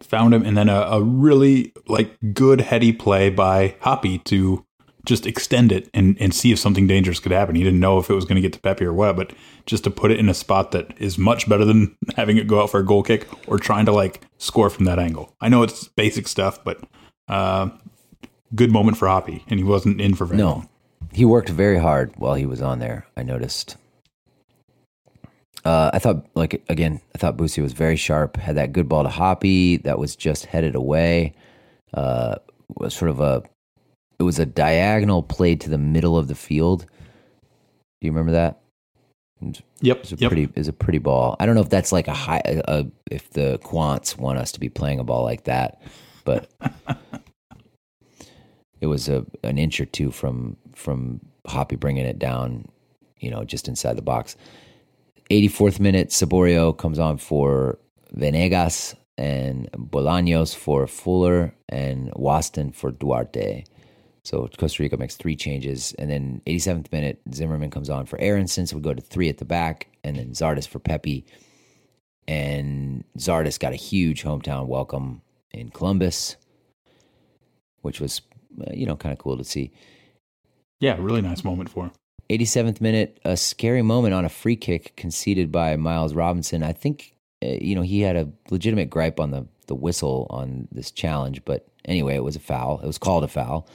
Found him, and then a, a really like good heady play by Hoppe to just extend it and, and see if something dangerous could happen. He didn't know if it was going to get to Pepi or what, but just to put it in a spot that is much better than having it go out for a goal kick or trying to like score from that angle. I know it's basic stuff, but uh, good moment for Hoppe, and he wasn't in for very no. long. He worked very hard while he was on there. I noticed. Uh, I thought, like again, I thought Busio was very sharp. Had that good ball to Hoppe that was just headed away. Uh, was sort of a it was a diagonal play to the middle of the field. Do you remember that? Yep. It's a yep. pretty is a pretty ball. I don't know if that's like a high a, if the quants want us to be playing a ball like that, but it was a an inch or two from from Hoppe bringing it down, you know, just inside the box. 84th minute, Saborio comes on for Venegas and Bolaños for Fuller and Waston for Duarte. So Costa Rica makes three changes, and then 87th minute, Zimmerman comes on for Aaronson. So we go to three at the back, and then Zardes for Pepi. And Zardes got a huge hometown welcome in Columbus, which was, uh, you know, kind of cool to see. Yeah, really nice moment for him. 87th minute, a scary moment on a free kick conceded by Miles Robinson. I think, uh, you know, he had a legitimate gripe on the, the whistle on this challenge, but anyway, it was a foul. It was called a foul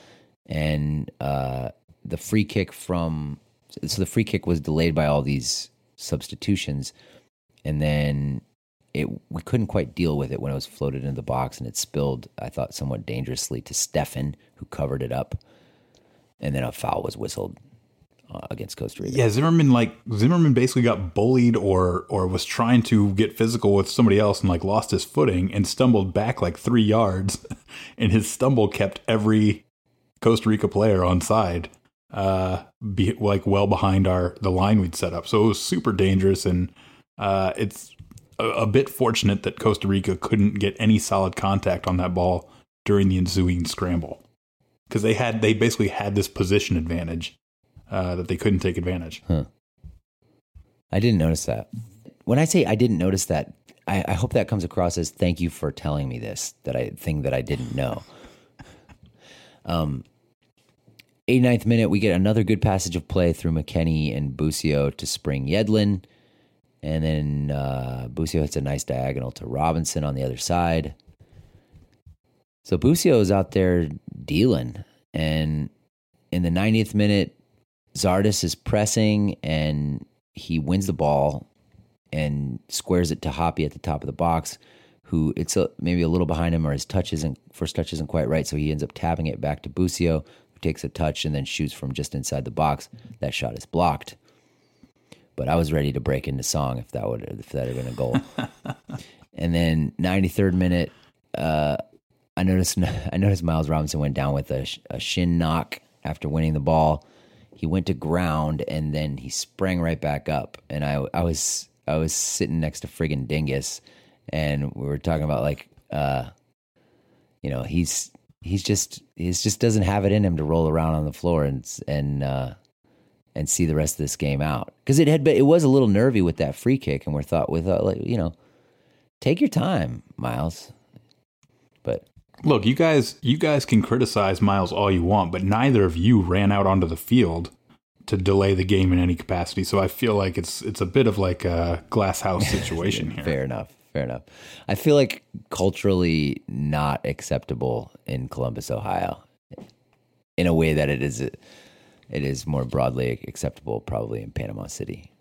and uh, the free kick from so the free kick was delayed by all these substitutions, and then it we couldn't quite deal with it when it was floated into the box, and it spilled. I thought somewhat dangerously to Steffen, who covered it up, and then a foul was whistled uh, against Costa Rica. Yeah, Zimmerman like Zimmerman basically got bullied or or was trying to get physical with somebody else and like lost his footing and stumbled back like three yards, and his stumble kept every Costa Rica player on side, uh, be like well behind our the line we'd set up. So it was super dangerous, and uh, it's a, a, bit fortunate that Costa Rica couldn't get any solid contact on that ball during the ensuing scramble because they had they basically had this position advantage uh, that they couldn't take advantage. Huh. I didn't notice that. When I say I didn't notice that, I, I hope that comes across as thank you for telling me this that I thing that I didn't know. Um, 89th minute, we get another good passage of play through McKennie and Busio to spring Yedlin. And then uh, Busio hits a nice diagonal to Robinson on the other side. So Busio is out there dealing. And in the 90th minute, Zardes is pressing and he wins the ball and squares it to Hoppe at the top of the box who it's a, maybe a little behind him or his touch isn't first touch isn't quite right, so he ends up tapping it back to Busio, who takes a touch and then shoots from just inside the box. That shot is blocked. But I was ready to break into song if that would if that had been a goal. and then 93rd minute, uh, I noticed I noticed Miles Robinson went down with a, a shin knock after winning the ball. He went to ground and then he sprang right back up, and I I was I was sitting next to friggin' Dingus and we were talking about like uh you know he's he's just he's just doesn't have it in him to roll around on the floor and and uh and see the rest of this game out. Because it had been, it was a little nervy with that free kick and we're thought with uh, like you know take your time miles. But look you guys you guys can criticize miles all you want but neither of you ran out onto the field to delay the game in any capacity. So i feel like it's it's a bit of like a glass house situation here. fair enough Fair enough. I feel like culturally not acceptable in Columbus, Ohio, in a way that it is it is more broadly acceptable probably in Panama City.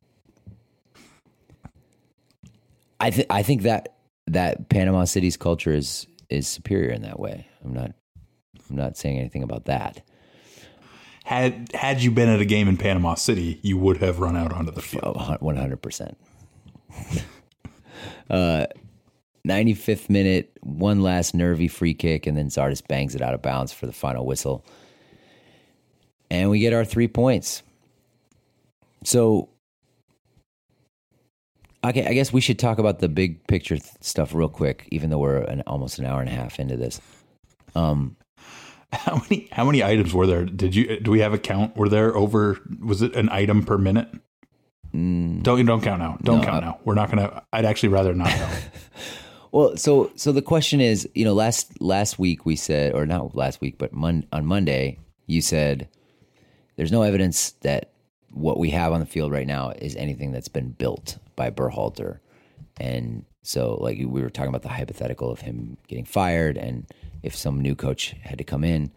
I th- I think that that Panama City's culture is is superior in that way. I'm not I'm not saying anything about that. Had had you been at a game in Panama City, you would have run out onto the field. Oh, one hundred percent. Uh, 95th minute, one last nervy free kick, and then Zardes bangs it out of bounds for the final whistle. And we get our three points. So, okay, I guess we should talk about the big picture th- stuff real quick, even though we're an, almost an hour and a half into this. Um, how many how many items were there? Did you do we have a count? Were there over? Was it an item per minute? Mm, don't you don't count now. Don't no, count uh, now. We're not gonna. I'd actually rather not know. well, so so the question is, you know, last last week we said, or not last week, but mon- on Monday you said there's no evidence that what we have on the field right now is anything that's been built by Berhalter, and so like we were talking about the hypothetical of him getting fired, and if some new coach had to come in,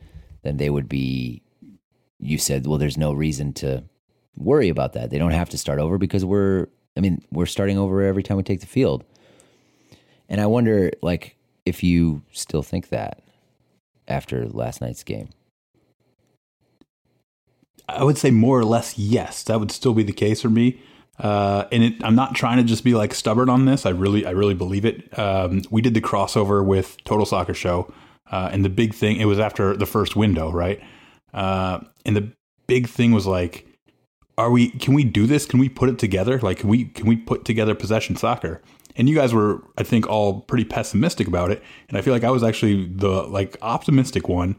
then they would be. You said, well, there's no reason to worry about that. They don't have to start over because we're, I mean, we're starting over every time we take the field. And I wonder, like, if you still think that after last night's game. I would say more or less yes. That would still be the case for me. Uh, and it, I'm not trying to just be like stubborn on this. I really, I really believe it. Um, we did the crossover with Total Soccer Show, uh, and the big thing it was after the first window, right? Uh, and the big thing was like are we can we do this? Can we put it together? Like can we can we put together possession soccer? And you guys were i think all pretty pessimistic about it. And i feel like i was actually the like optimistic one.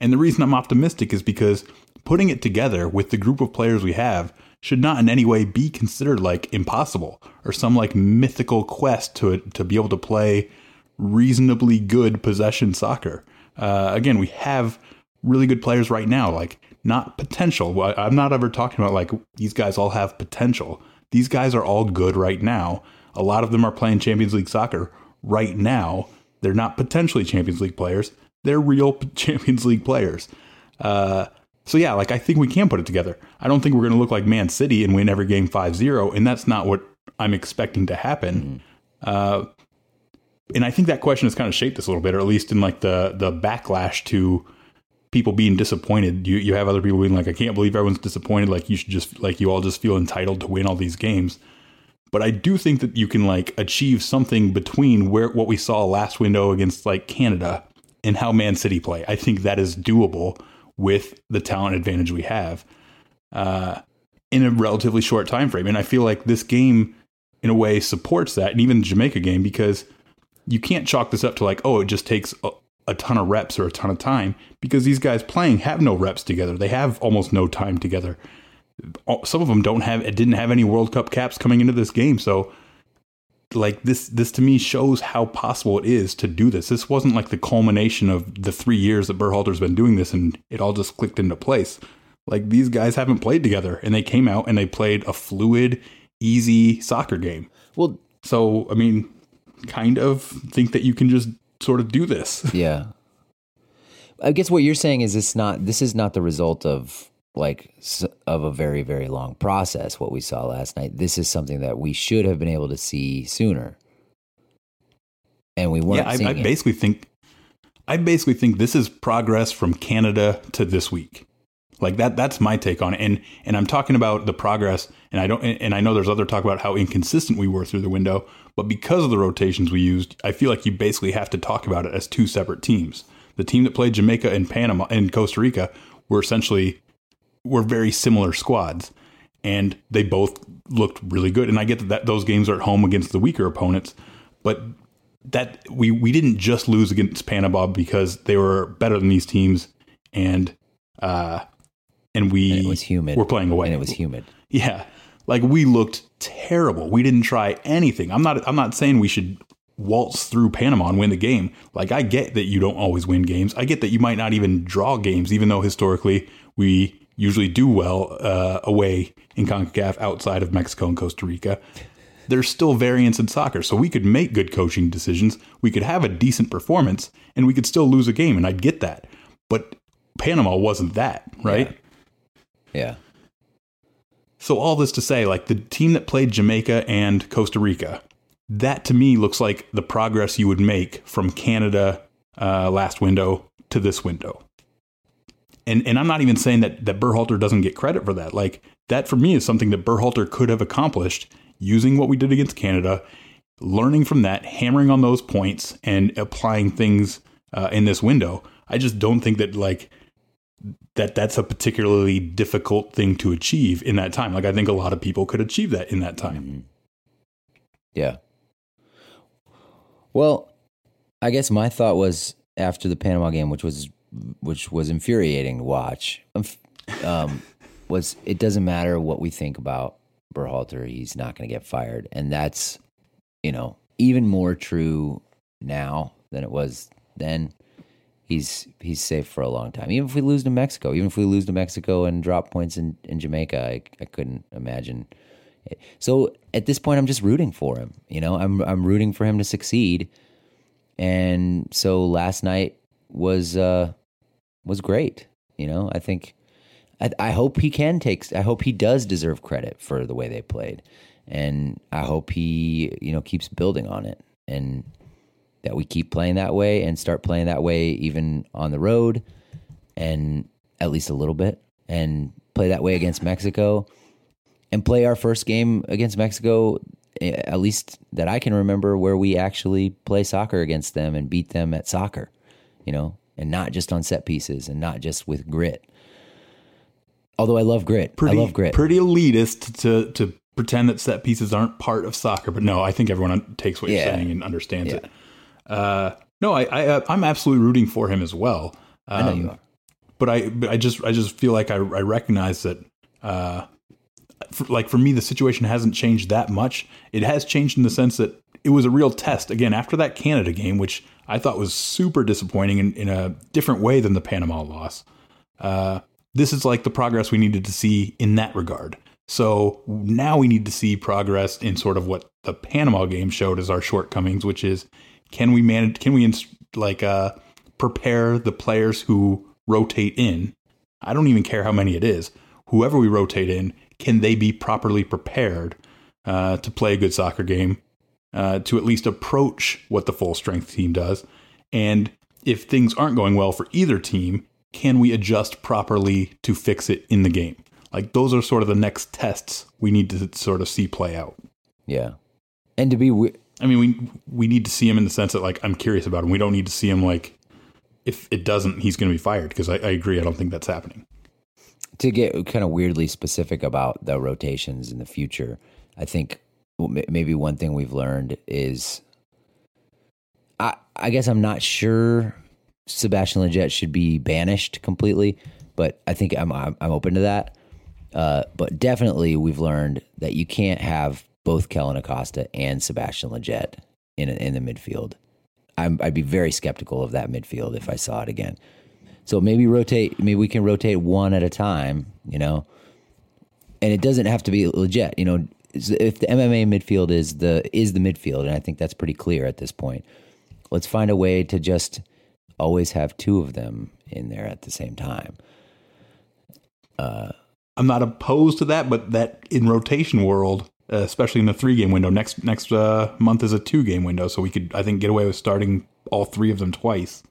And the reason i'm optimistic is because putting it together with the group of players we have should not in any way be considered like impossible or some like mythical quest to to be able to play reasonably good possession soccer. Uh, again we have really good players right now. Like not potential. I'm not ever talking about like these guys all have potential. These guys are all good right now. A lot of them are playing Champions League soccer right now. They're not potentially Champions League players. They're real Champions League players. Uh, so yeah, like I think we can put it together. I don't think we're going to look like Man City and win every game 5-0 and that's not what I'm expecting to happen. Mm. Uh, and I think that question has kind of shaped this a little bit, or at least in like the the backlash to people being disappointed. You you have other people being like, I can't believe everyone's disappointed. Like you should just like you all just feel entitled to win all these games. But I do think that you can like achieve something between where what we saw last window against like Canada and how Man City play. I think that is doable with the talent advantage we have uh, in a relatively short time frame. And I feel like this game, in a way, supports that, and even the Jamaica game because you can't chalk this up to like, oh, it just takes a ton of reps or a ton of time because these guys playing have no reps together. They have almost no time together. Some of them don't have it didn't have any World Cup caps coming into this game, so like this this to me shows how possible it is to do this. This wasn't like the culmination of the 3 years that Berhalter's been doing this and it all just clicked into place. Like these guys haven't played together and they came out and they played a fluid, easy soccer game. Well, so I mean, kind of think that you can just sort of do this. Yeah. I guess what you're saying is it's not this is not the result of like of a very very long process what we saw last night. This is something that we should have been able to see sooner. And we weren't Yeah, I, I basically it. think I basically think this is progress from Canada to this week. Like that that's my take on it. And and I'm talking about the progress and I don't and I know there's other talk about how inconsistent we were through the window, but because of the rotations we used, I feel like you basically have to talk about it as two separate teams. The team that played Jamaica and Panama and Costa Rica were essentially were very similar squads and they both looked really good. And I get that, that those games are at home against the weaker opponents, but that we we didn't just lose against Panama because they were better than these teams and uh and we and it was humid. We're playing away. And it was humid. Yeah. Like we looked terrible. We didn't try anything. I'm not I'm not saying we should waltz through Panama and win the game. Like I get that you don't always win games. I get that you might not even draw games, even though historically we usually do well uh, away in CONCACAF outside of Mexico and Costa Rica. there's still variance in soccer. So we could make good coaching decisions. We could have a decent performance and we could still lose a game. And I'd get that. But Panama wasn't that, right? Yeah. So all this to say, like the team that played Jamaica and Costa Rica, that to me looks like the progress you would make from Canada uh, last window to this window. And and I'm not even saying that that Berhalter doesn't get credit for that. Like that for me is something that Berhalter could have accomplished using what we did against Canada, learning from that, hammering on those points, and applying things uh, in this window. I just don't think that like that that's a particularly difficult thing to achieve in that time. Like I think a lot of people could achieve that in that time. Mm-hmm. Yeah. Well, I guess my thought was after the Panama game, which was which was infuriating to watch, um, was it doesn't matter what we think about Berhalter, he's not going to get fired, and that's you know even more true now than it was then. He's he's safe for a long time. Even if we lose to Mexico, even if we lose to Mexico and drop points in, in Jamaica, I, I couldn't imagine. It. So at this point, I'm just rooting for him. You know, I'm I'm rooting for him to succeed. And so last night was uh, was great. You know, I think I, I hope he can take. I hope he does deserve credit for the way they played, and I hope he you know keeps building on it, and that we keep playing that way and start playing that way even on the road, and at least a little bit, and play that way against Mexico, and play our first game against Mexico eh, at least that I can remember where we actually play soccer against them and beat them at soccer, you know, and not just on set pieces and not just with grit. Although I love grit, Pretty, I love grit. Pretty elitist to to pretend that set pieces aren't part of soccer, but no, I think everyone takes what Yeah. you're saying and understands Yeah. it. Uh, no, I, I uh, I'm absolutely rooting for him as well. I know Um, you are. but I but I just I just feel like I, I recognize that uh, for, like for me the situation hasn't changed that much. It has changed in the sense that it was a real test again after that Canada game, which I thought was super disappointing in, in a different way than the Panama loss. Uh, this is like the progress we needed to see in that regard. So now we need to see progress in sort of what the Panama game showed as our shortcomings, which is can we manage? Can we ins- like uh, prepare the players who rotate in? I don't even care how many it is. Whoever we rotate in, can they be properly prepared uh, to play a good soccer game, uh, to at least approach what the full strength team does? And if things aren't going well for either team, can we adjust properly to fix it in the game? Like those are sort of the next tests we need to sort of see play out. Yeah, and to be I mean, we we need to see him in the sense that like I'm curious about him. We don't need to see him like if it doesn't, he's going to be fired because I, I agree. I don't think that's happening. to get kind of weirdly specific about the rotations in the future, I think maybe one thing we've learned is I I guess I'm not sure Sebastian Lletget should be banished completely, but I think I'm I'm, I'm open to that. Uh, but definitely, we've learned that you can't have both Kellyn Acosta and Sebastian Lletget in in the midfield. I'm, I'd be very skeptical of that midfield if I saw it again. So maybe rotate. Maybe we can rotate one at a time. You know, and it doesn't have to be Lletget. You know, if the MMA midfield is the is the midfield, and I think that's pretty clear at this point. Let's find a way to just always have two of them in there at the same time. I'm not opposed to that, but that in rotation world, uh, especially in the three game window, next next uh, month is a two game window, so we could I think get away with starting all three of them twice.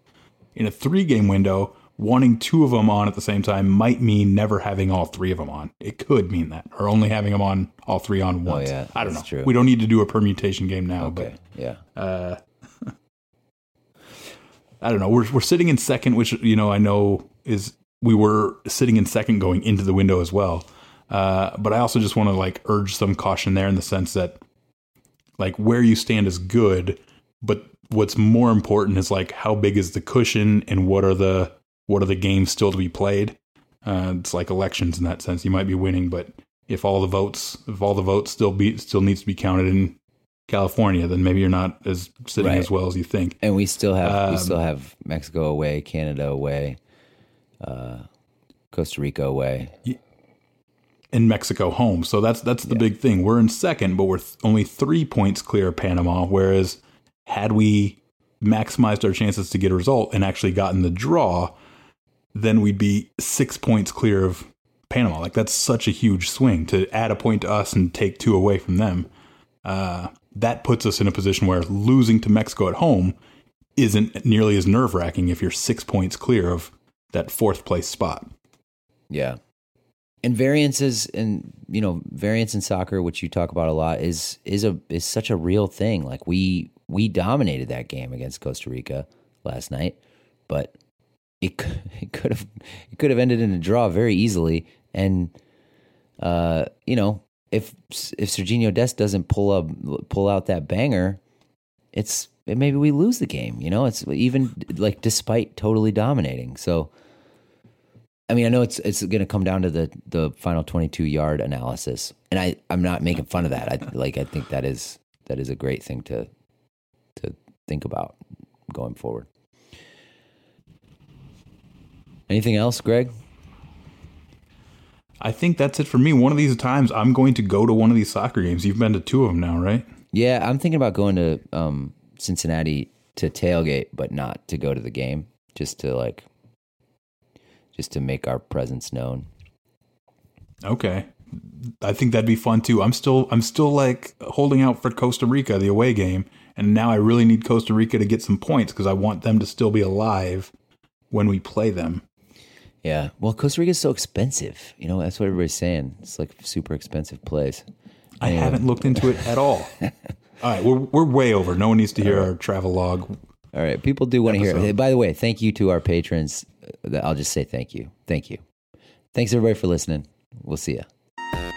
In a three game window, wanting two of them on at the same time might mean never having all three of them on. It could mean that, or only having them on all three on once. yeah, I don't know. true. We don't need to do a permutation game now, Okay. Yeah. but I don't know. We're we're sitting in second, which you know I know is we were sitting in second going into the window as well. Uh, but I also just want to like urge some caution there in the sense that like where you stand is good, but what's more important is like how big is the cushion and what are the what are the games still to be played. Uh, it's like elections in that sense. You might be winning, but if all the votes if all the votes still be still needs to be counted in California, then maybe you're not as sitting Right. as well as you think. And we still have we Um, still have Mexico away, Canada away, uh, Costa Rica away. And Mexico home. So that's that's the big thing. We're in second, but we're th- only three points clear of Panama. Whereas had we maximized our chances to get a result and actually gotten the draw, then we'd be six points clear of Panama. Like that's such a huge swing to add a point to us and take two away from them. Uh, that puts us in a position where losing to Mexico at home isn't nearly as nerve wracking if you're six points clear of that fourth place spot. Yeah. And variances and you know, variance in soccer, which you talk about a lot, is is a is such a real thing. Like we we dominated that game against Costa Rica last night, but it it could have it could have ended in a draw very easily. And uh, you know, if if Serginho Dest doesn't pull up pull out that banger, it's maybe we lose the game. You know, it's even like despite totally dominating. So I mean, I know it's it's going to come down to the the final 22 yard analysis, and I I'm not making fun of that. I like I think that is that is a great thing to to think about going forward. Anything else, Greg? I think that's it for me. One of these times, I'm going to go to one of these soccer games. You've been to two of them now, right? Yeah, I'm thinking about going to um, Cincinnati to tailgate, but not to go to the game, just to like just to make our presence known. Okay. I think that'd be fun too. I'm still I'm still like holding out for Costa Rica, the away game, and now I really need Costa Rica to get some points because I want them to still be alive when we play them. Yeah. Well, Costa Rica is so expensive. You know, that's what everybody's saying. It's like a super expensive place. I haven't looked into it at all. all right, we're we're way over. No one needs to hear our travel log. All right, people do want to hear. It. By the way, thank you to our patrons. I'll just say thank you. Thank you. Thanks everybody for listening. We'll see you.